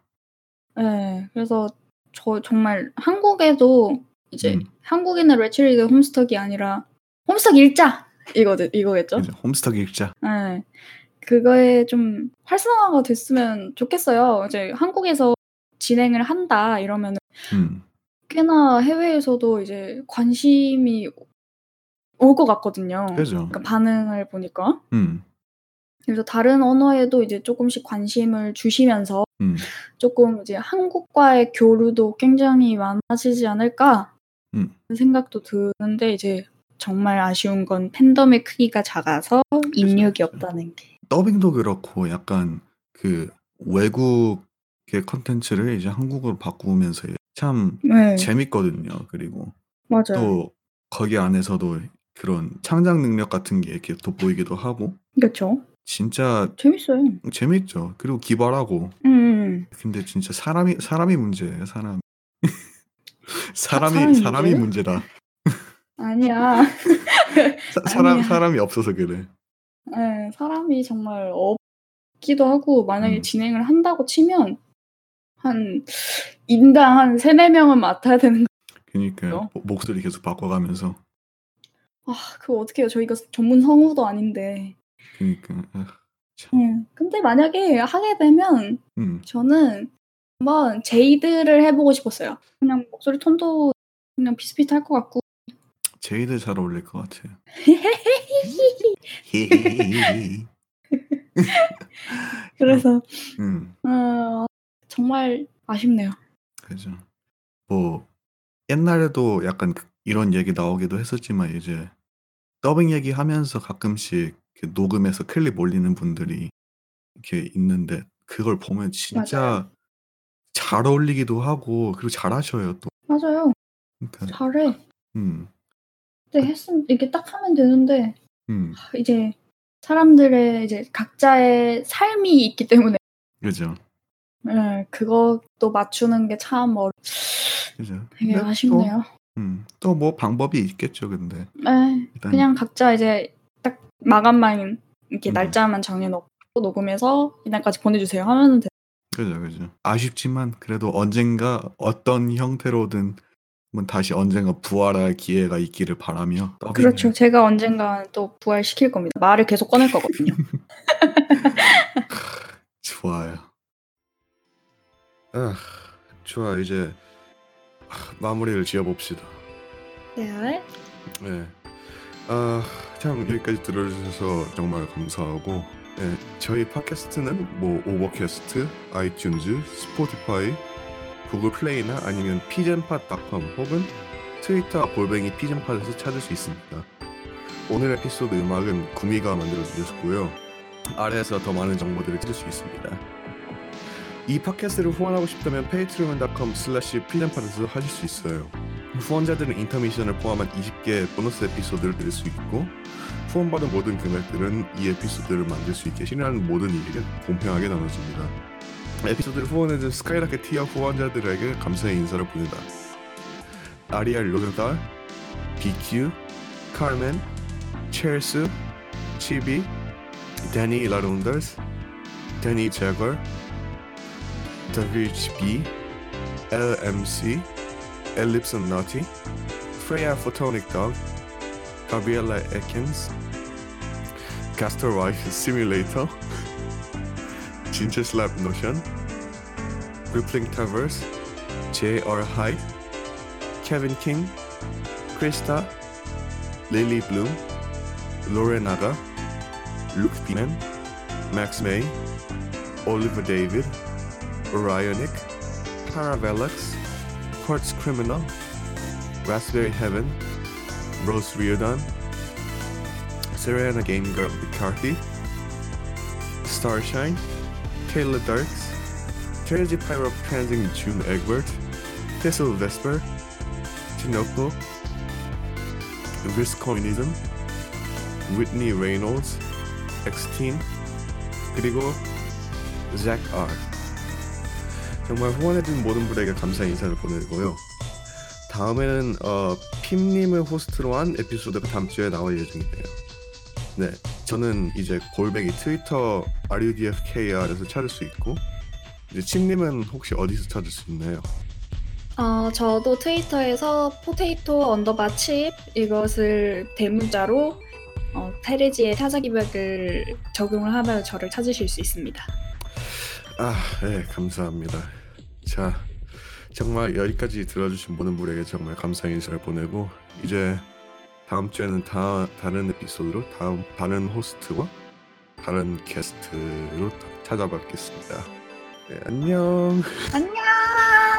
네, 그래서 저 정말 한국에도 이제 음. 한국인의 레츄리드 홈스톡이 아니라 홈스톡 일자 이거든 이거겠죠. 그죠. 홈스톡 읽자. 네, 그거에 좀 활성화가 됐으면 좋겠어요. 이제 한국에서 진행을 한다 이러면 음. 꽤나 해외에서도 이제 관심이 올 것 같거든요. 그죠. 그러니까 반응을 보니까. 음. 그래서 다른 언어에도 이제 조금씩 관심을 주시면서 음. 조금 이제 한국과의 교류도 굉장히 많아지지 않을까 음. 생각도 드는데 이제 정말 아쉬운 건 팬덤의 크기가 작아서 인력이 없다는 게. 더빙도 그렇고 약간 그 외국의 컨텐츠를 이제 한국어로 바꾸면서 참 네, 재밌거든요. 그리고 맞아요. 또 거기 안에서도 그런 창작 능력 같은 게 이렇게 돋보이기도 하고 그렇죠. 진짜 재밌어요. 재밌죠. 그리고 기발하고 음, 근데 진짜 사람이 사람이 문제예요. 사람 사람이 사람이 문제예요? 문제다. 아니야. 사, 사람 아니야. 사람이 없어서 그래. 예, 사람이 정말 없기도 하고 만약에 음. 진행을 한다고 치면 한 인당 한 3-4명은 맡아야 되는 그니까 그래요? 모 목소리 계속 바꿔가면서. 아 그거 어떡해요. 저희가 전문 성우도 아닌데. 그니까 아 참. 예. 근데 만약에 하게 되면 음. 저는 한번 제이드를 해 보고 싶었어요. 그냥 목소리 톤도 그냥 비슷비슷할 것 같고. 제이드 잘 어울릴 것 같아요. 그래서 음. 어 정말 아쉽네요. 그죠. 뭐 옛날에도 약간 그 이런 얘기 나오기도 했었지만 이제 더빙 얘기하면서 가끔씩 이렇게 녹음해서 클립 올리는 분들이 이렇게 있는데 그걸 보면 맞아요. 진짜 잘 어울리기도 하고 그리고 잘하셔요 또. 맞아요. 그러니까 잘해. 음. 근데 했으면 이렇게 딱 하면 되는데 음. 이제 사람들의 이제 각자의 삶이 있기 때문에 그죠. 예 그것도 맞추는 게 참 어려 그죠. 되게 근데 아쉽네요. 음. 또 뭐 방법이 있겠죠 근데. 예. 일단 그냥 각자 이제 딱 마감만 이렇게 음. 날짜만 정해 놓고 녹음해서 이날까지 보내 주세요 하면은 돼 그죠, 그죠. 아쉽지만 그래도 언젠가 어떤 형태로든 다시 언젠가 부활할 기회가 있기를 바라며 그렇죠. 제가 언젠가 또 부활시킬 겁니다. 말을 계속 꺼낼 거거든요. 좋아요. 아, 좋아 이제 아, 마무리를 지어봅시다. 네. 네. 아, 참 여기까지 들어주셔서 정말 감사하고 네, 저희 팟캐스트는 뭐 오버캐스트, 아이튠즈, 스포티파이, 구글 플레이나 아니면 pgenpod.com 혹은 트위터 골뱅이 pgenpod에서 찾을 수 있습니다. 오늘 에피소드 음악은 구미가 만들어 주셨고요. 아래에서 더 많은 정보들을 찾을 수 있습니다. 이 팟캐스트를 후원하고 싶다면 patreon.com slash 필름팟에서 하실 수 있어요. 후원자들은 intermission을 포함한 20개 보너스 에피소드를 들을 수 있고 후원받은 모든 금액들은 이 에피소드를 만들 수 있게 신뢰하는 모든 이에게 공평하게 나눠집니다. 에피소드를 후원해준 Skylark tier 후원자들에게 감사의 인사를 보낸다. 아리알 로드달, BQ, 카르멘, 첼스, 치비, 데니 라룬더스, 데니 제거, WHP, LMC, Ellipse and Naughty, Freya Photonic Dog, Gabriella Ekins, Castor Rice Simulator, Ginger Slap Notion, Rippling Traverse, J.R. Hyde, Kevin King, Krista, Lily Bloom, Lorenaga, Luke Pinan, Max May, Oliver David, Orionic, Paravelox, Quartz Criminal, Raspberry Heaven, Rose Riordan, Serena Game Girl McCarthy, Starshine, Taylor Darks, Tracy Pyro Transing June Egbert, Thistle Vesper, Tinoco, Viscoinism, Whitney Reynolds, X-Teen, 그리고 Zach R. 정말 후원해준 모든 분에게 감사의 인사를 보내고요. 다음에는 어, 핌님을 호스트로 한 에피소드가 다음 주에 나올 예정이에요. 네, 저는 이제 골뱅이 트위터 RUDFKR에서 찾을 수 있고 이제 침님은 혹시 어디서 찾을 수 있나요? 어, 저도 트위터에서 potato 언더바 칩 이것을 대문자로 어, 테레지의 타자 기벽을 적용을 하면 저를 찾으실 수 있습니다. 아, 네, 감사합니다. 자, 정말 여기까지 들어주신 모든 분에게 정말 감사의 인사를 보내고 이제 다음 주에는 다 다른 에피소드로 다음 다른 호스트와 다른 게스트로 찾아뵙겠습니다. 네, 안녕. 안녕!